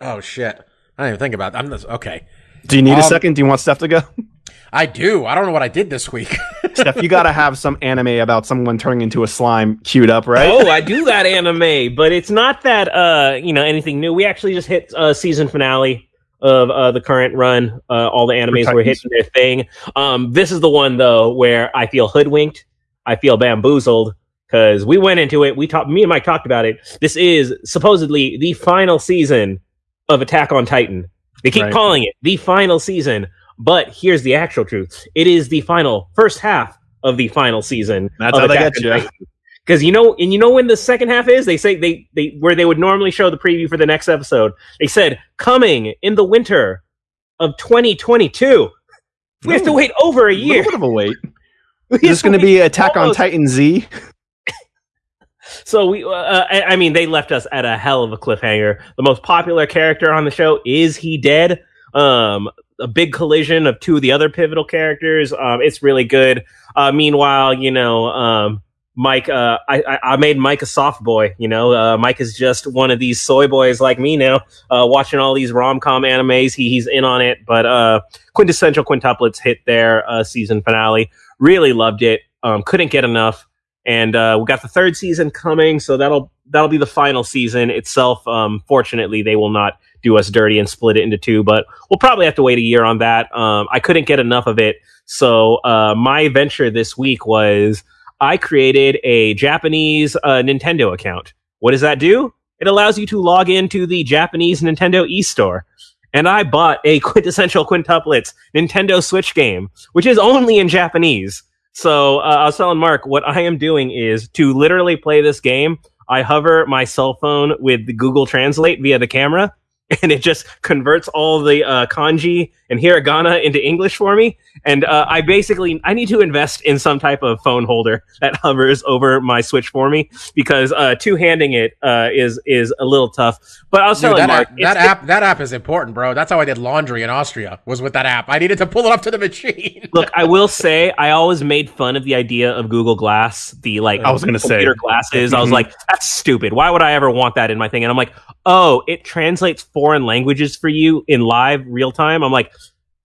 Oh shit. I didn't even think about that. I'm just, okay. Do you need a Um, second? Do you want Steph to go? (laughs) I do. I don't know what I did this week. (laughs) Steph, you got to have some anime about someone turning into a slime queued up, right? Oh, I do got anime, but it's not that uh, you know anything new. We actually just hit uh, season finale of uh, the current run. Uh, all the animes were hitting their thing. Um, this is the one though where I feel hoodwinked. I feel bamboozled because we went into it. We talked. Me and Mike talked about it. This is supposedly the final season of Attack on Titan. They keep Right. calling it the final season, but here's the actual truth: it is the final first half of the final season. That's how they Attack get you. Titan. Because you know, and you know when the second half is, they say they they where they would normally show the preview for the next episode. They said coming in the winter of 2022. We have to wait over a A year. little bit of a wait. This going to be Attack on Titan Z? (laughs) So we, uh, I, I mean, they left us at a hell of a cliffhanger. The most popular character on the show is he dead? Um, a big collision of two of the other pivotal characters. Um, it's really good. Uh, meanwhile, you know, um, Mike, uh, I, I, made Mike a soft boy. You know, uh, Mike is just one of these soy boys like me now, uh, watching all these rom com animes. He, he's in on it. But uh, quintessential quintuplets hit their uh, season finale. Really loved it. Um, couldn't get enough and uh, we got the third season coming, so that'll that'll be the final season itself. Um, fortunately, they will not do us dirty and split it into two, but we'll probably have to wait a year on that. Um, I couldn't get enough of it, so my venture this week was I created a Japanese uh, Nintendo account. What does that do? It allows you to log into the Japanese Nintendo eStore. And I bought a (laughs) quintessential quintuplets Nintendo Switch game, which is only in Japanese. So uh, I was telling Mark what I am doing is to literally play this game. I hover my cell phone with Google Translate via the camera, (laughs) and it just converts all the uh, kanji and hiragana into English for me. And uh, I basically I need to invest in some type of phone holder (laughs) that hovers over my Switch for me because uh, two handing it uh, is is a little tough. But I was Dude, telling that Mark app, that app, that app is important, bro. That's how I did laundry in Austria. Was with that app. I needed to pull it up to the machine. Look, I will (laughs) say I always made fun of the idea of Google Glass, the like I was gonna say. computer glasses. I was Mhm. like, that's stupid. Why would I ever want that in my thing? And I'm like, oh, it translates foreign languages for you in live real time. I'm like,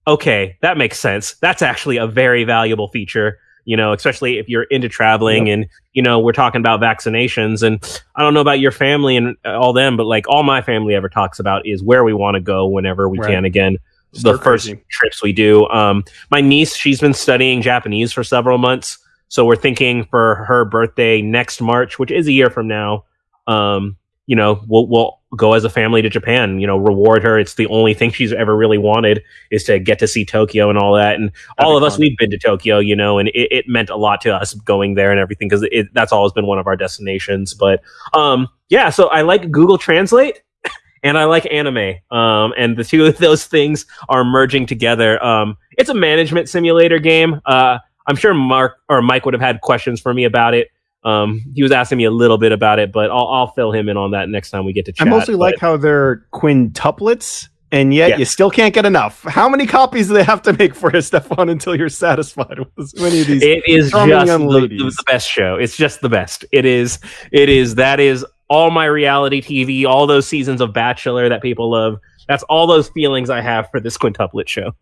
okay, that makes sense. That's actually a very valuable feature. You know, especially if you're into traveling and you know we're talking about vaccinations. And I don't know about your family and all them, but like all my family ever talks about is where we want to go whenever we Right. can again. The first crazy. trips we do. Um, my niece, she's been studying Japanese for several months. So we're thinking for her birthday next March, which is a year from now. Um, you know, we'll, we'll go as a family to Japan, you know, reward her. It's the only thing she's ever really wanted is to get to see Tokyo and all that. And all be of us, we've been to Tokyo, you know, and it, it meant a lot to us going there and everything because that's always been one of our destinations. But, um, yeah, so I like Google Translate (laughs) and I like anime. Um, and the two of those things are merging together. Um, it's a management simulator game. Uh, I'm sure Mark or Mike would have had questions for me about it. Um, he was asking me a little bit about it, but I'll, I'll fill him in on that next time we get to chat. I mostly But- like how they're quintuplets and yet Yes. you still can't get enough. How many copies do they have to make for (laughs) you, Stefan, until you're satisfied with many of these? It is just the, the best show. It's just the best. It is. It is. That is all my reality TV. All those seasons of Bachelor that people love. That's all those feelings I have for this quintuplet show.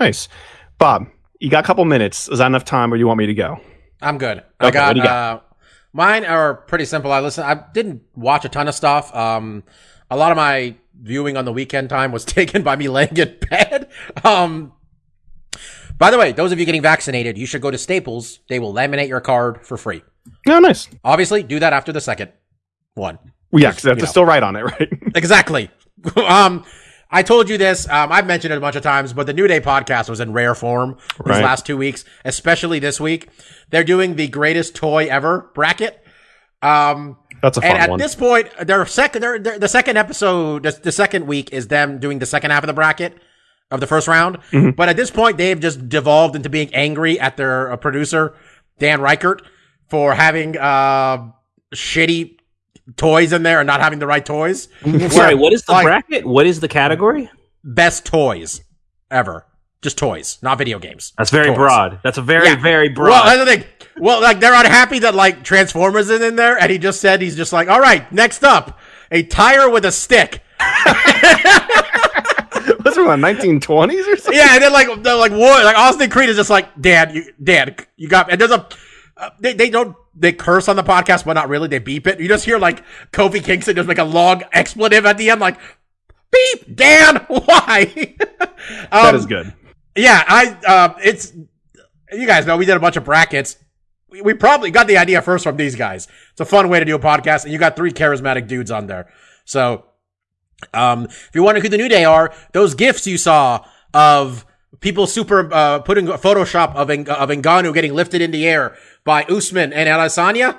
nice, Bob. You got a couple minutes. Is that enough time, or do you want me to go? I'm good. I Okay, got, what do you uh mine are pretty simple. I listen I didn't watch a ton of stuff. Um a lot of my viewing on the weekend time was (laughs) taken by me laying in bed. Um by the way, those of you getting vaccinated, you should go to Staples. They will laminate your card for free. No, nice. Obviously, do that after the second one. Well, yeah, because they have to know. still write on it, right? (laughs) Exactly. (laughs) um, I told you this. Um, I've mentioned it a bunch of times, but the New Day podcast was in rare form these Right. last two weeks, especially this week. They're doing the greatest toy ever bracket. Um, That's a fun and at one. this point, their second, their, their, the second episode, the, the second week is them doing the second half of the bracket of the first round. Mm-hmm. But at this point, they've just devolved into being angry at their uh, producer, Dan Reichert, for having, uh, shitty toys in there and not having the right toys. Sorry, what is the Like- bracket? What is the category? best toys ever. Just toys, not video games. That's very Toys. broad. That's a very Yeah. very broad. Well, that's the thing. Well, like they're unhappy that like Transformers is in there, and he just said he's just like, all right, next up, a tire with a stick. What's it on 1920s or something? Yeah, and then like they're like war, like Austin Creed is just like, Dad, you, Dad, you got. And there's a, uh, they they don't they curse on the podcast, but not really. They beep it. You just hear like Kofi Kingston just make a long expletive at the end, like, beep, Dan, (laughs) why? (laughs) That Um, is good. Yeah, I uh it's you guys know we did a bunch of brackets. We, we probably got the idea first from these guys. It's a fun way to do a podcast, and you got three charismatic dudes on there. So, um, if you're wondering who the New Day are, those gifts you saw of people super uh putting a Photoshop of Ng- of Ngannou getting lifted in the air by Usman and Adesanya,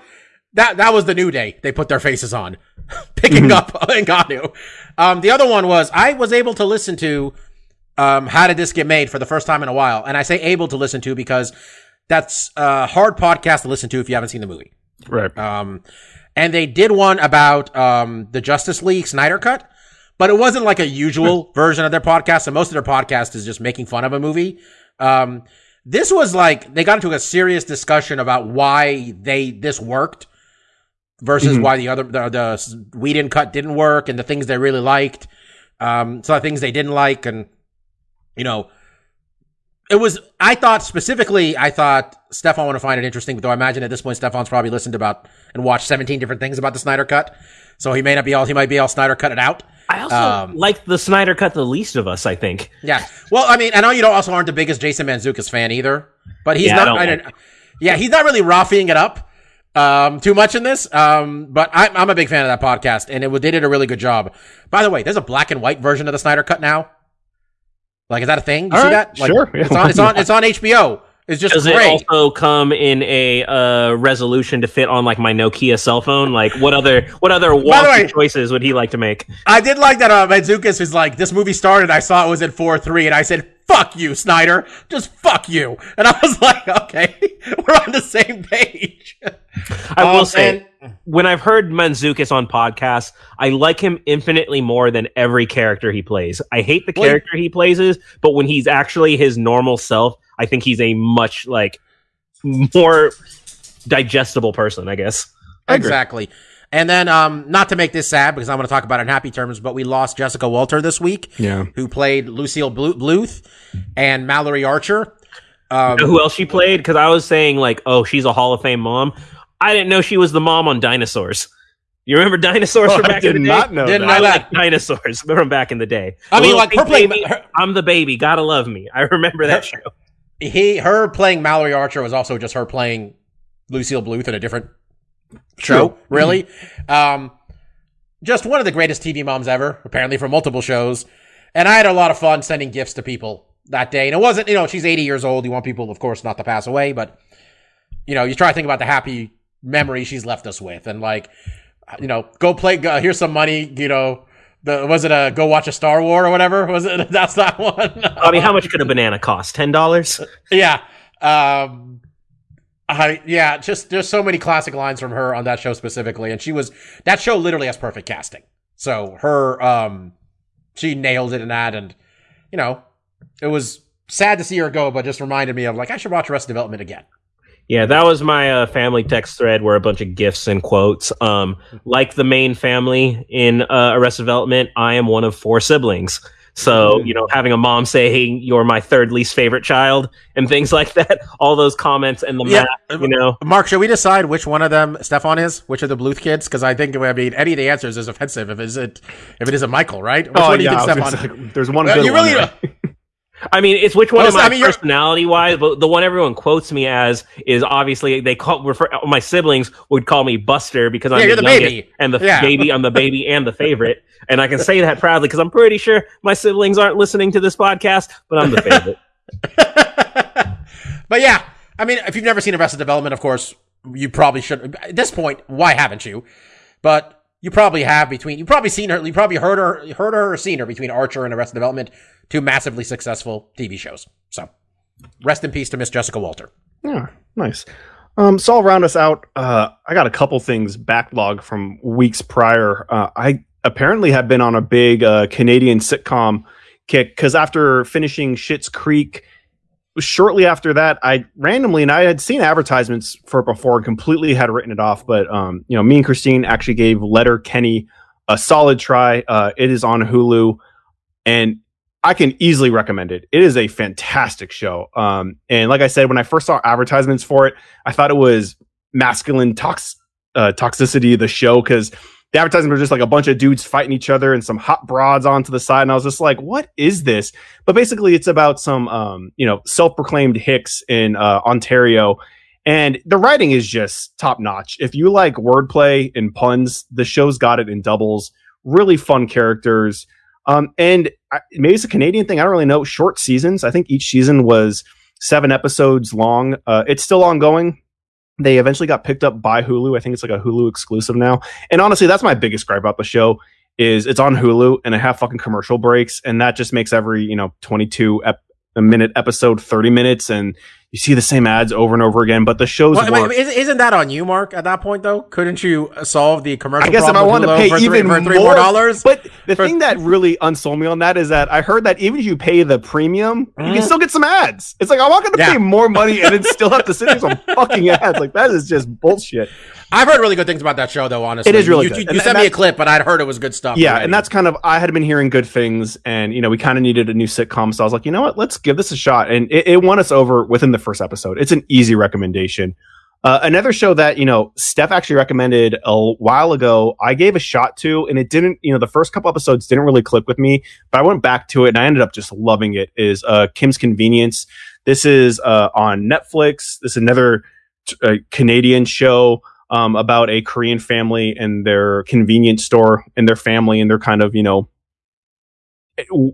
that that was the New Day. They put their faces on, (laughs) picking up (laughs) Ngannou. Um, the other one was I was able to listen to um, how did this get made for the first time in a while? And I say able to listen to because that's a hard podcast to listen to if you haven't seen the movie. Right. Um, and they did one about um, the Justice League Snyder Cut, but it wasn't like a usual (laughs) version of their podcast. And most of their podcast is just making fun of a movie. Um, this was like they got into a serious discussion about why they this worked versus Mhm. why the other the, the Whedon cut didn't work and the things they really liked. Um, some of the things they didn't like, and you know, it was. I thought specifically, I thought Stefan would find it interesting, though I imagine at this point Stefan's probably listened about and watched seventeen different things about the Snyder cut, so he may not be all. He might be all Snyder cut it out. I also um, like the Snyder cut the least of us. I think. Yeah. Well, I mean, I know you don't also aren't the biggest Jason Mantzoukas fan either, but he's Yeah, I not. don't I don't- yeah, he's not really roughing it up um, too much in this. Um, but I, I'm a big fan of that podcast, and it they did a really good job. By the way, there's a black and white version of the Snyder Cut now. Like, is that a thing? You All see right, that? Like, sure. (laughs) It's on. It's on. It's on HBO. It's just Does great. it also come in a uh, resolution to fit on like my Nokia cell phone? Like what other what other way- choices would he like to make? I did like that. Uh, Mantzoukas is like, this movie started. I saw it was at four three, and I said, "Fuck you, Snyder. Just fuck you." And I was (laughs) like, "Okay, (laughs) we're on the same page." I will Um, say, and- when I've heard Mantzoukas on podcasts, I like him infinitely more than every character he plays. I hate the Well, character he plays, but when he's actually his normal self, I think he's a much like more digestible person. I guess. I. Exactly. And then, um, not to make this sad because I'm going to talk about it in happy terms, but we lost Jessica Walter this week, Yeah. who played Lucille Bluth and Mallory Archer. Um, You know who else she played? Because I was saying like, oh, she's a Hall of Fame mom. I didn't know she was the mom on Dinosaurs. You remember Dinosaurs Oh, from I back did in the day? not know Didn't that. I that. like dinosaurs (laughs) from back in the day. I The mean, like, her pink playing- baby, her- I'm the baby. Gotta love me. I remember that show. He, her playing Mallory Archer was also just her playing Lucille Bluth in a different show, True. really. Um, just one of the greatest TV moms ever, apparently for multiple shows. And I had a lot of fun sending gifts to people that day. And it wasn't, you know, she's 80 years old. You want people, of course, not to pass away, but, you know, you try to think about the happy memory she's left us with. And like, you know, go play, go, here's some money, you know, the, was it a go watch a Star War or whatever? Was it? (laughs) That's that one. I mean, how much could a banana cost? Ten dollars? (laughs) Yeah. Um I yeah, just there's so many classic lines from her on that show specifically and she was that show literally has perfect casting. So her um she nailed it in that, and you know, it was sad to see her go, but just reminded me of like I should watch Arrested Development again. Yeah, that was my uh, family text thread where a bunch of gifs and quotes. Um, like the main family in uh, Arrested Development, I am one of four siblings. So, you know, having a mom saying you're my third least favorite child and things (laughs) like that, all those comments and the Yeah. math, you know. Mark, should we decide which one of them Stefan is? Which of the Bluth kids? Because I think I mean any of the answers is offensive if it isn't if it isn't Michael, right? Which one do you Oh, I think Stefan say, there's one Well, good you one. really- there. I mean, it's which one Well, of so, my I mean, personality wise, but the one everyone quotes me as is obviously they call refer my siblings would call me Buster because I'm Yeah, the, the baby. and the Yeah. baby. I'm the baby and the favorite, and I can say that proudly because I'm pretty sure my siblings aren't listening to this podcast, but I'm the favorite. (laughs) but yeah, I mean, if you've never seen Arrested Development, of course, you probably should. At this point, why haven't you? But you probably have between. You probably seen her. You probably heard her, heard her, or seen her between Archer and Arrested Development, two massively successful TV shows. So, rest in peace to Miss Jessica Walter. Yeah, nice. Um, so I'll round us out. Uh, I got a couple things backlog from weeks prior. Uh, I apparently have been on a big uh, Canadian sitcom kick because after finishing Schitt's Creek, shortly after that, I randomly and I had seen advertisements for it before and completely had written it off. But um, you know, me and Christine actually gave Letterkenny a solid try. Uh, it is on Hulu, and I can easily recommend it. It is a fantastic show. Um, and like I said, when I first saw advertisements for it, I thought it was masculine tox uh, toxicity. The show because the advertisements were just like a bunch of dudes fighting each other and some hot broads onto the side, and I was just like, "What is this?" But basically, it's about some um, you know self-proclaimed hicks in uh, Ontario. And the writing is just top notch. If you like wordplay and puns, the show's got it in doubles. Really fun characters. Um, and I, maybe it's a Canadian thing. I don't really know. Short seasons. I think each season was seven episodes long. Uh, it's still ongoing. They eventually got picked up by Hulu. I think it's like a Hulu exclusive now. And honestly, that's my biggest gripe about the show is it's on Hulu and I have fucking commercial breaks, and that just makes every you know twenty two ep- minute episode thirty minutes, and you see the same ads over and over again. But the shows Well, I mean, isn't that on you, Mark? At that point, though, couldn't you solve the commercial? I guess if I wanted to pay Hulu for three, even three more more dollars, But the For- thing that really unsold me on that is that I heard that even if you pay the premium, you Mhm. can still get some ads. It's like I'm not going to Yeah. pay more money and then still have to sit through some (laughs) fucking ads. Like that is just bullshit. I've heard really good things about that show, though. Honestly, It is really You, good. you, you sent me a clip, but I'd heard it was good stuff. Yeah, already. and that's kind of I had been hearing good things, and you know we kind of needed a new sitcom, so I was like, you know what, let's give this a shot, and it, it won us over within the first episode. It's an easy recommendation. Uh, another show that you know Steph actually recommended a while ago, I gave a shot to, and it didn't. You know, the first couple episodes didn't really click with me, but I went back to it, and I ended up just loving it. Is uh, Kim's Convenience? This is uh, on Netflix. This is another t- uh, Canadian show um, about a Korean family and their convenience store and their family and their kind of you know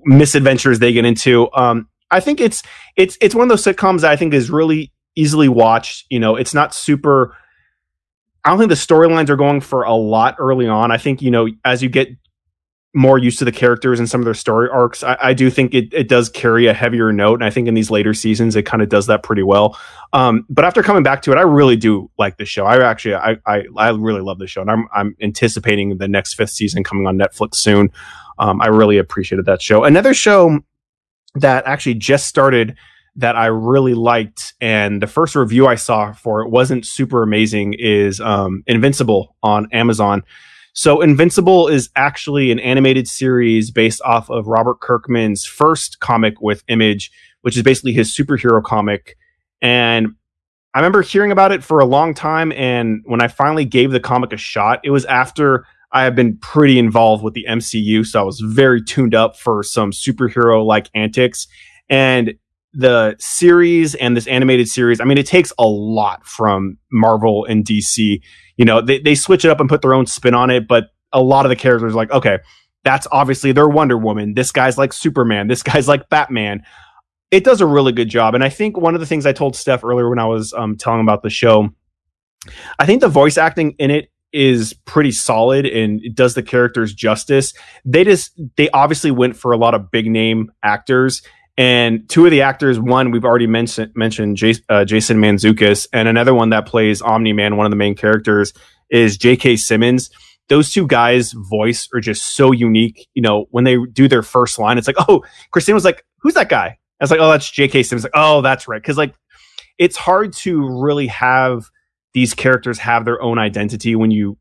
misadventures they get into. Um, I think it's it's it's one of those sitcoms that I think is really easily watched. You know, it's not super. I don't think the storylines are going for a lot early on. I think you know as you get more used to the characters and some of their story arcs, I, I do think it, it does carry a heavier note. And I think in these later seasons, it kind of does that pretty well. Um, but after coming back to it, I really do like the show. I actually, I, I, I really love the show, and I'm, I'm anticipating the next fifth season coming on Netflix soon. Um, I really appreciated that show. Another show that actually just started that I really liked, and the first review I saw for it wasn't super amazing, is um, Invincible on Amazon. So Invincible is actually an animated series based off of Robert Kirkman's first comic with Image, which is basically his superhero comic. And I remember hearing about it for a long time. And when I finally gave the comic a shot, it was after I had been pretty involved with the MCU. So I was very tuned up for some superhero like antics. And the series and this animated series, I mean, it takes a lot from Marvel and DC. You know, they, they switch it up and put their own spin on it, but a lot of the characters like, okay, that's obviously their Wonder Woman. This guy's like Superman. This (laughs) guy's like Batman. It does a really good job. And I think one of the things I told Steph earlier when I was um, telling about the show, I think the voice acting in it is pretty solid and it does the characters justice. They just, they obviously went for a lot of big name actors. And two of the actors, one we've already mentioned, mentioned Jas- uh, Jason Mantzoukas, and another one that plays Omni Man, one of the main characters, is J.K. Simmons. those two guys' voice are just so unique. You know, when they do their first line, it's like, oh, Christine was like, who's that guy? I was like, oh, that's J.K. Simmons. Like, oh, that's right. Because like, it's hard to really have these characters have their own identity when you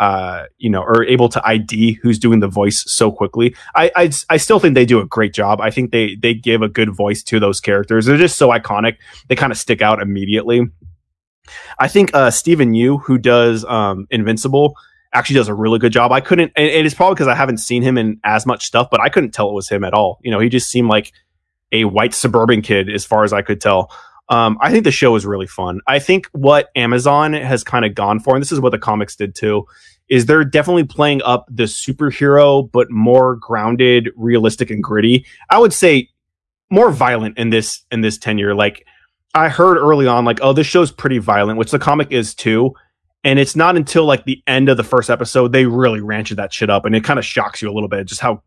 uh, you know, are able to ID who's doing the voice so quickly. I, I, I still think they do a great job. I think they they give a good voice to those characters. They're just so iconic. They kind of stick out immediately. I think uh, Steven Yeun, who does um, Invincible, actually does a really good job. I couldn't, and it is probably because I haven't seen him in as much stuff, but I couldn't tell it was him at all. You know, he just seemed like a white suburban kid as far as I could tell. Um, I think the show is really fun. I think what Amazon has kind of gone for, and this is what the comics did too, is they're definitely playing up the superhero, but more grounded, realistic, and gritty. I would say more violent in this in this tenure. Like I heard early on, like, oh, this show's pretty violent, which the comic is too. And it's not until like the end of the first episode they really ranched that shit up, and it kind of shocks you a little bit just how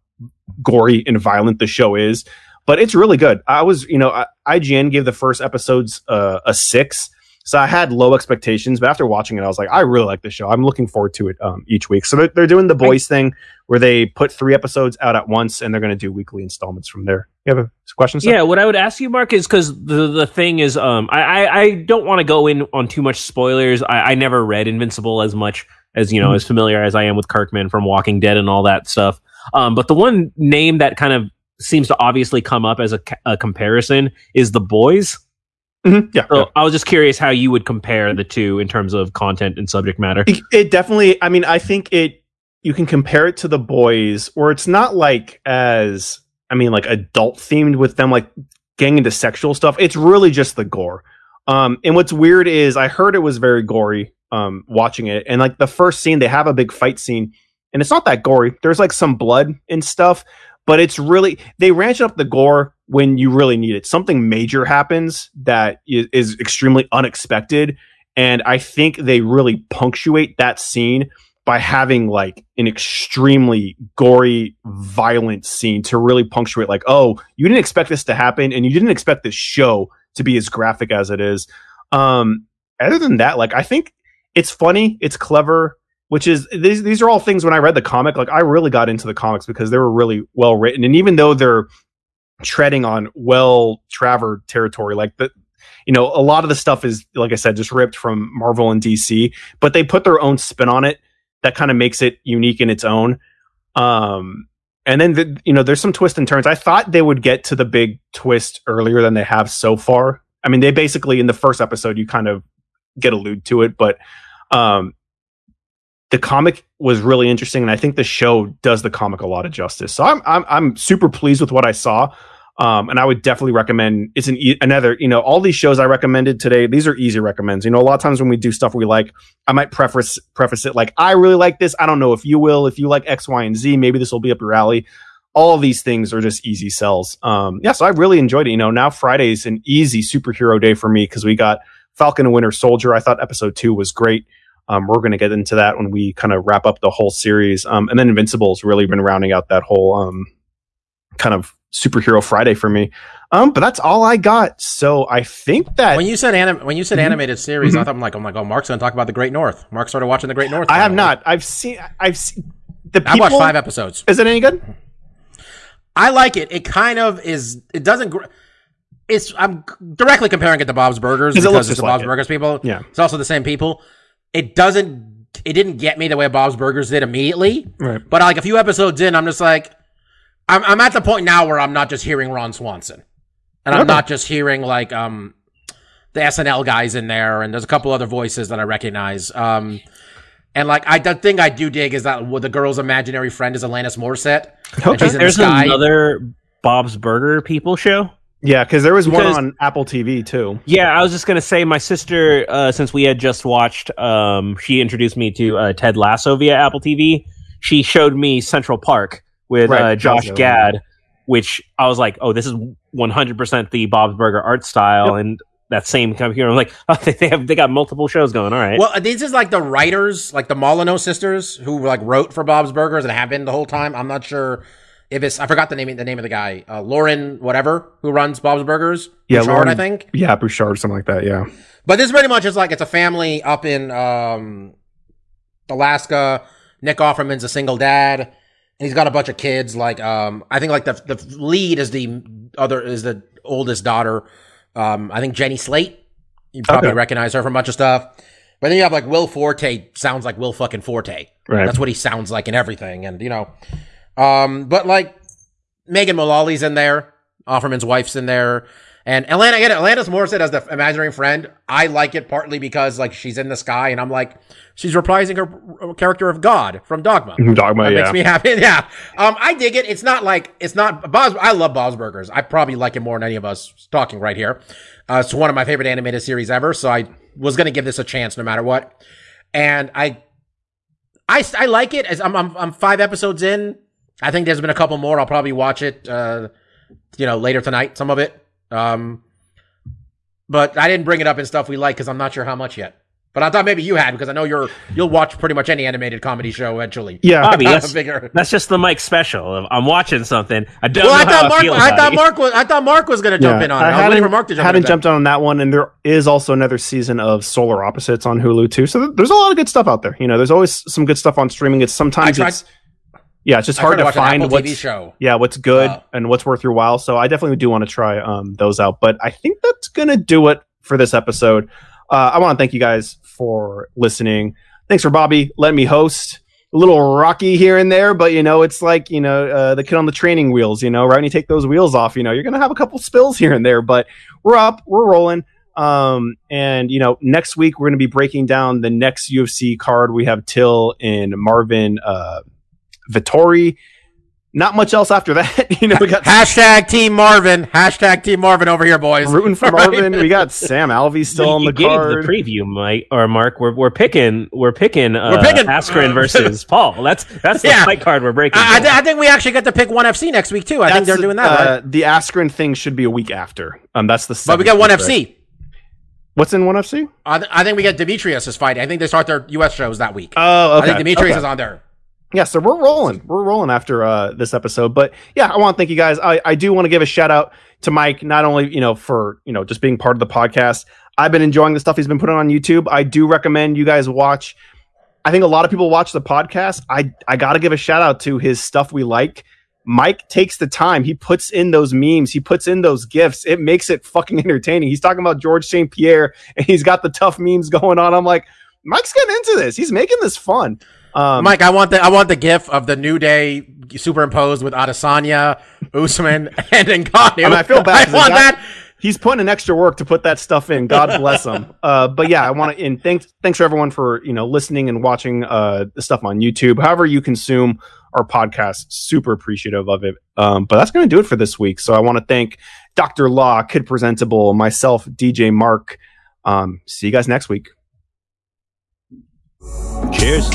gory and violent the show is. But it's really good. I was, you know, I, IGN gave the first episodes uh, a six so I had low expectations, but after watching it, I was like, I really like this show. I'm looking forward to it um, each week. So they're, they're doing the boys thing where they put three episodes out at once, and they're going to do weekly installments from there. You have a question? Yeah, what I would ask you, Mark, is because the the thing is, um, I I, I don't want to go in on too much spoilers. I, I never read Invincible as much as you know, mm-hmm. as familiar as I am with Kirkman from Walking Dead and all that stuff. Um, but the one name that kind of seems to obviously come up as a, a comparison is the boys. Mm-hmm. Yeah, so yeah. I was just curious how you would compare the two in terms of content and subject matter. It, it, definitely. I mean, I think it. You can compare it to the boys, where it's not like as I mean, like adult themed with them like getting into sexual stuff. It's really just the gore. Um, and what's weird is I heard it was very gory. Um, watching it, and like the first scene, they have a big fight scene, and it's not that gory. There's like some blood and stuff, but it's really they ranch up the gore when you really need it. Something major happens that is, is extremely unexpected, and I think they really punctuate that scene by having like an extremely gory, violent scene to really punctuate, like, oh, you didn't expect this to happen, and you didn't expect this show to be as graphic as it is. Um, other than that, like, I think it's funny, it's clever which is these these are all things when I read the comic, like I really got into the comics because they were really well written, and even though they're treading on well traveled territory, like the you know a lot of the stuff is like I said just ripped from Marvel and DC, but they put their own spin on it that kind of makes it unique in its own. Um, and then the, you know there's some twists and turns. I thought they would get to the big twist earlier than they have so far. I mean, they basically in the first episode you kind of get allude to it, but um, the comic was really interesting, and I think the show does the comic a lot of justice. So I'm I'm I'm super pleased with what I saw. Um, and I would definitely recommend. It's an another, you know, all these shows I recommended today. These are easy recommends. You know, a lot of times when we do stuff we like, I might preface preface it like, I really like this. I don't know if you will. If you like X, Y, and Z, maybe this will be up your alley. All these things are just easy sells. Um, yeah, so I really enjoyed it. You know, now Friday's an easy superhero day for me because we got Falcon and Winter Soldier. I thought episode two was great. Um, we're going to get into that when we kind of wrap up the whole series. Um, and then Invincible's really been rounding out that whole um, kind of superhero Friday for me. Um, but that's all I got. So I think that when you said anim- when you said mm-hmm. animated series, mm-hmm. I thought I'm like, oh my god, Mark's going to talk about the Great North. Mark started watching the Great North. I have not. I've seen. I've seen the. People, I watched five episodes. Is it any good? I like it. It kind of is. It doesn't. Gr- it's. I'm directly comparing it to Bob's Burgers because it it's the like Bob's it. Burgers people. Yeah, it's also the same people it doesn't it didn't get me the way Bob's Burgers did immediately. Right. But like a few episodes in, I'm just like, I'm I'm at the point now where I'm not just hearing Ron Swanson, and I'm not just hearing like um the SNL guys in there, and there's a couple other voices that I recognize. Um, and like I the thing I do dig is that well, the girl's imaginary friend is Alanis Morissette. Okay. There's the another Bob's Burger people show. Yeah, because there was because, one on Apple TV too. Yeah, I was just gonna say, my sister, uh, since we had just watched, um, she introduced me to uh, Ted Lasso via Apple TV. She showed me Central Park with right, uh, Josh Gad, which I was like, oh, this is 100% the Bob's Burger art style, yep. and that same kind of here. I'm like, (laughs) oh, they have they got multiple shows going. All right. Well, this is like the writers, like the Molyneux sisters, who like wrote for Bob's Burgers and have been the whole time. I'm not sure if it's I forgot the name the name of the guy, uh, Loren whatever who runs Bob's Burgers. Yeah, Bouchard, Loren, I think. Yeah, Bouchard, something like that. Yeah. But this pretty much is like it's a family up in um, Alaska. Nick Offerman's a single dad, and he's got a bunch of kids. Like, um, I think like the the lead is the other is the oldest daughter. Um, I think Jenny Slate. You probably Okay. recognize her from a bunch of stuff. But then you have like Will Forte. Sounds like Will fucking Forte. Right. That's what he sounds like in everything, and you know, um, but like Megan Mullally's in there. Offerman's wife's in there. And Atlanta, again, Atlantis Morissette as the imaginary friend. I like it partly because like she's in the sky, and I'm like, she's reprising her character of God from Dogma. (laughs) Dogma, That yeah. makes me happy. (laughs) Yeah. Um, I dig it. It's not like it's not Bob's. I love Bob's Burgers. I probably like it more than any of us talking right here. Uh, it's one of my favorite animated series ever. So I was going to give this a chance no matter what. And I, I, I like it. As I'm, I'm, I'm five episodes in. I think there's been a couple more. I'll probably watch it, uh, you know, later tonight. Some of it. Um, but I didn't bring it up in stuff we like because I'm not sure how much yet. But I thought maybe you had because I know you're you'll watch pretty much any animated comedy show eventually. Yeah. Bobby, (laughs) that's, that's just the Mike special. I'm watching something. I don't Well, I know how thought Mark. feel I thought it. Mark was. I thought Mark was going to jump in on it. I, was hadn't, waiting Mark to jump hadn't jumped on that one, and there is also another season of Solar Opposites on Hulu too. So th- there's a lot of good stuff out there. You know, there's always some good stuff on streaming. It's I sometimes tried. it's yeah, it's just I hard tried to find what's yeah what's good Uh, and what's worth your while. So I definitely do want to try um, those out. But I think that's gonna do it for this episode. Uh, I want to thank you guys for listening. Thanks for Bobby letting me host. A little rocky here and there, but you know it's like you know uh, the kid on the training wheels. You know, right when you take those wheels off, you know you're gonna have a couple spills here and there, but we're up, we're rolling. Um, and you know, next week we're gonna be breaking down the next UFC card. We have Till and Marvin uh, Vettori. Not much else after that. (laughs) you know, we got Hashtag Team Marvin. Hashtag Team Marvin over here, boys. rooting for (laughs) All right. Marvin. We got Sam Alvey still you, on you the gave card. the preview, Mike or Mark. We're we're picking we're picking uh, We're picking- Askren (laughs) versus Paul. That's that's the Yeah. fight card we're breaking. I, I, thi- I think we actually get to pick one FC next week too. I think they're doing that, uh, right? The Askren thing should be a week after. Um, that's the. But we got one week, FC. right? What's in one FC? I, th- I think we get Demetrius is fighting. I think they start their U.S. shows that week. Oh, I think Demetrius okay. is on there. Yeah, so we're rolling. We're rolling after uh, this episode. But yeah, I want to thank you guys. I, I do want to give a shout out to Mike, not only, you know, for, you know, just being part of the podcast. I've been enjoying the stuff he's been putting on YouTube. I do recommend you guys watch. I think a lot of people watch the podcast. I I got to give a shout out to his stuff we like. Mike takes the time. He puts in those memes. He puts in those gifts. It makes it fucking entertaining. He's talking about George St. Pierre and he's got the tough memes (laughs) going on. I'm like, Mike's getting into this. He's making this fun. Um, Mike, I want the I want the gif of the New Day superimposed with Adesanya, Usman, (laughs) and Ngannou. I mean, I feel bad (laughs) I 'cause the want guy- that. he's putting in extra work to put that stuff in. God (laughs) bless him. Uh, but yeah, I want to and thanks thanks for everyone for you know listening and watching uh, the stuff on YouTube. However you consume our podcast, super appreciative of it. Um, but that's going to do it for this week. So I want to thank Dr. Law, Kid Presentable, myself, DJ Mark. Um, see you guys next week. Cheers.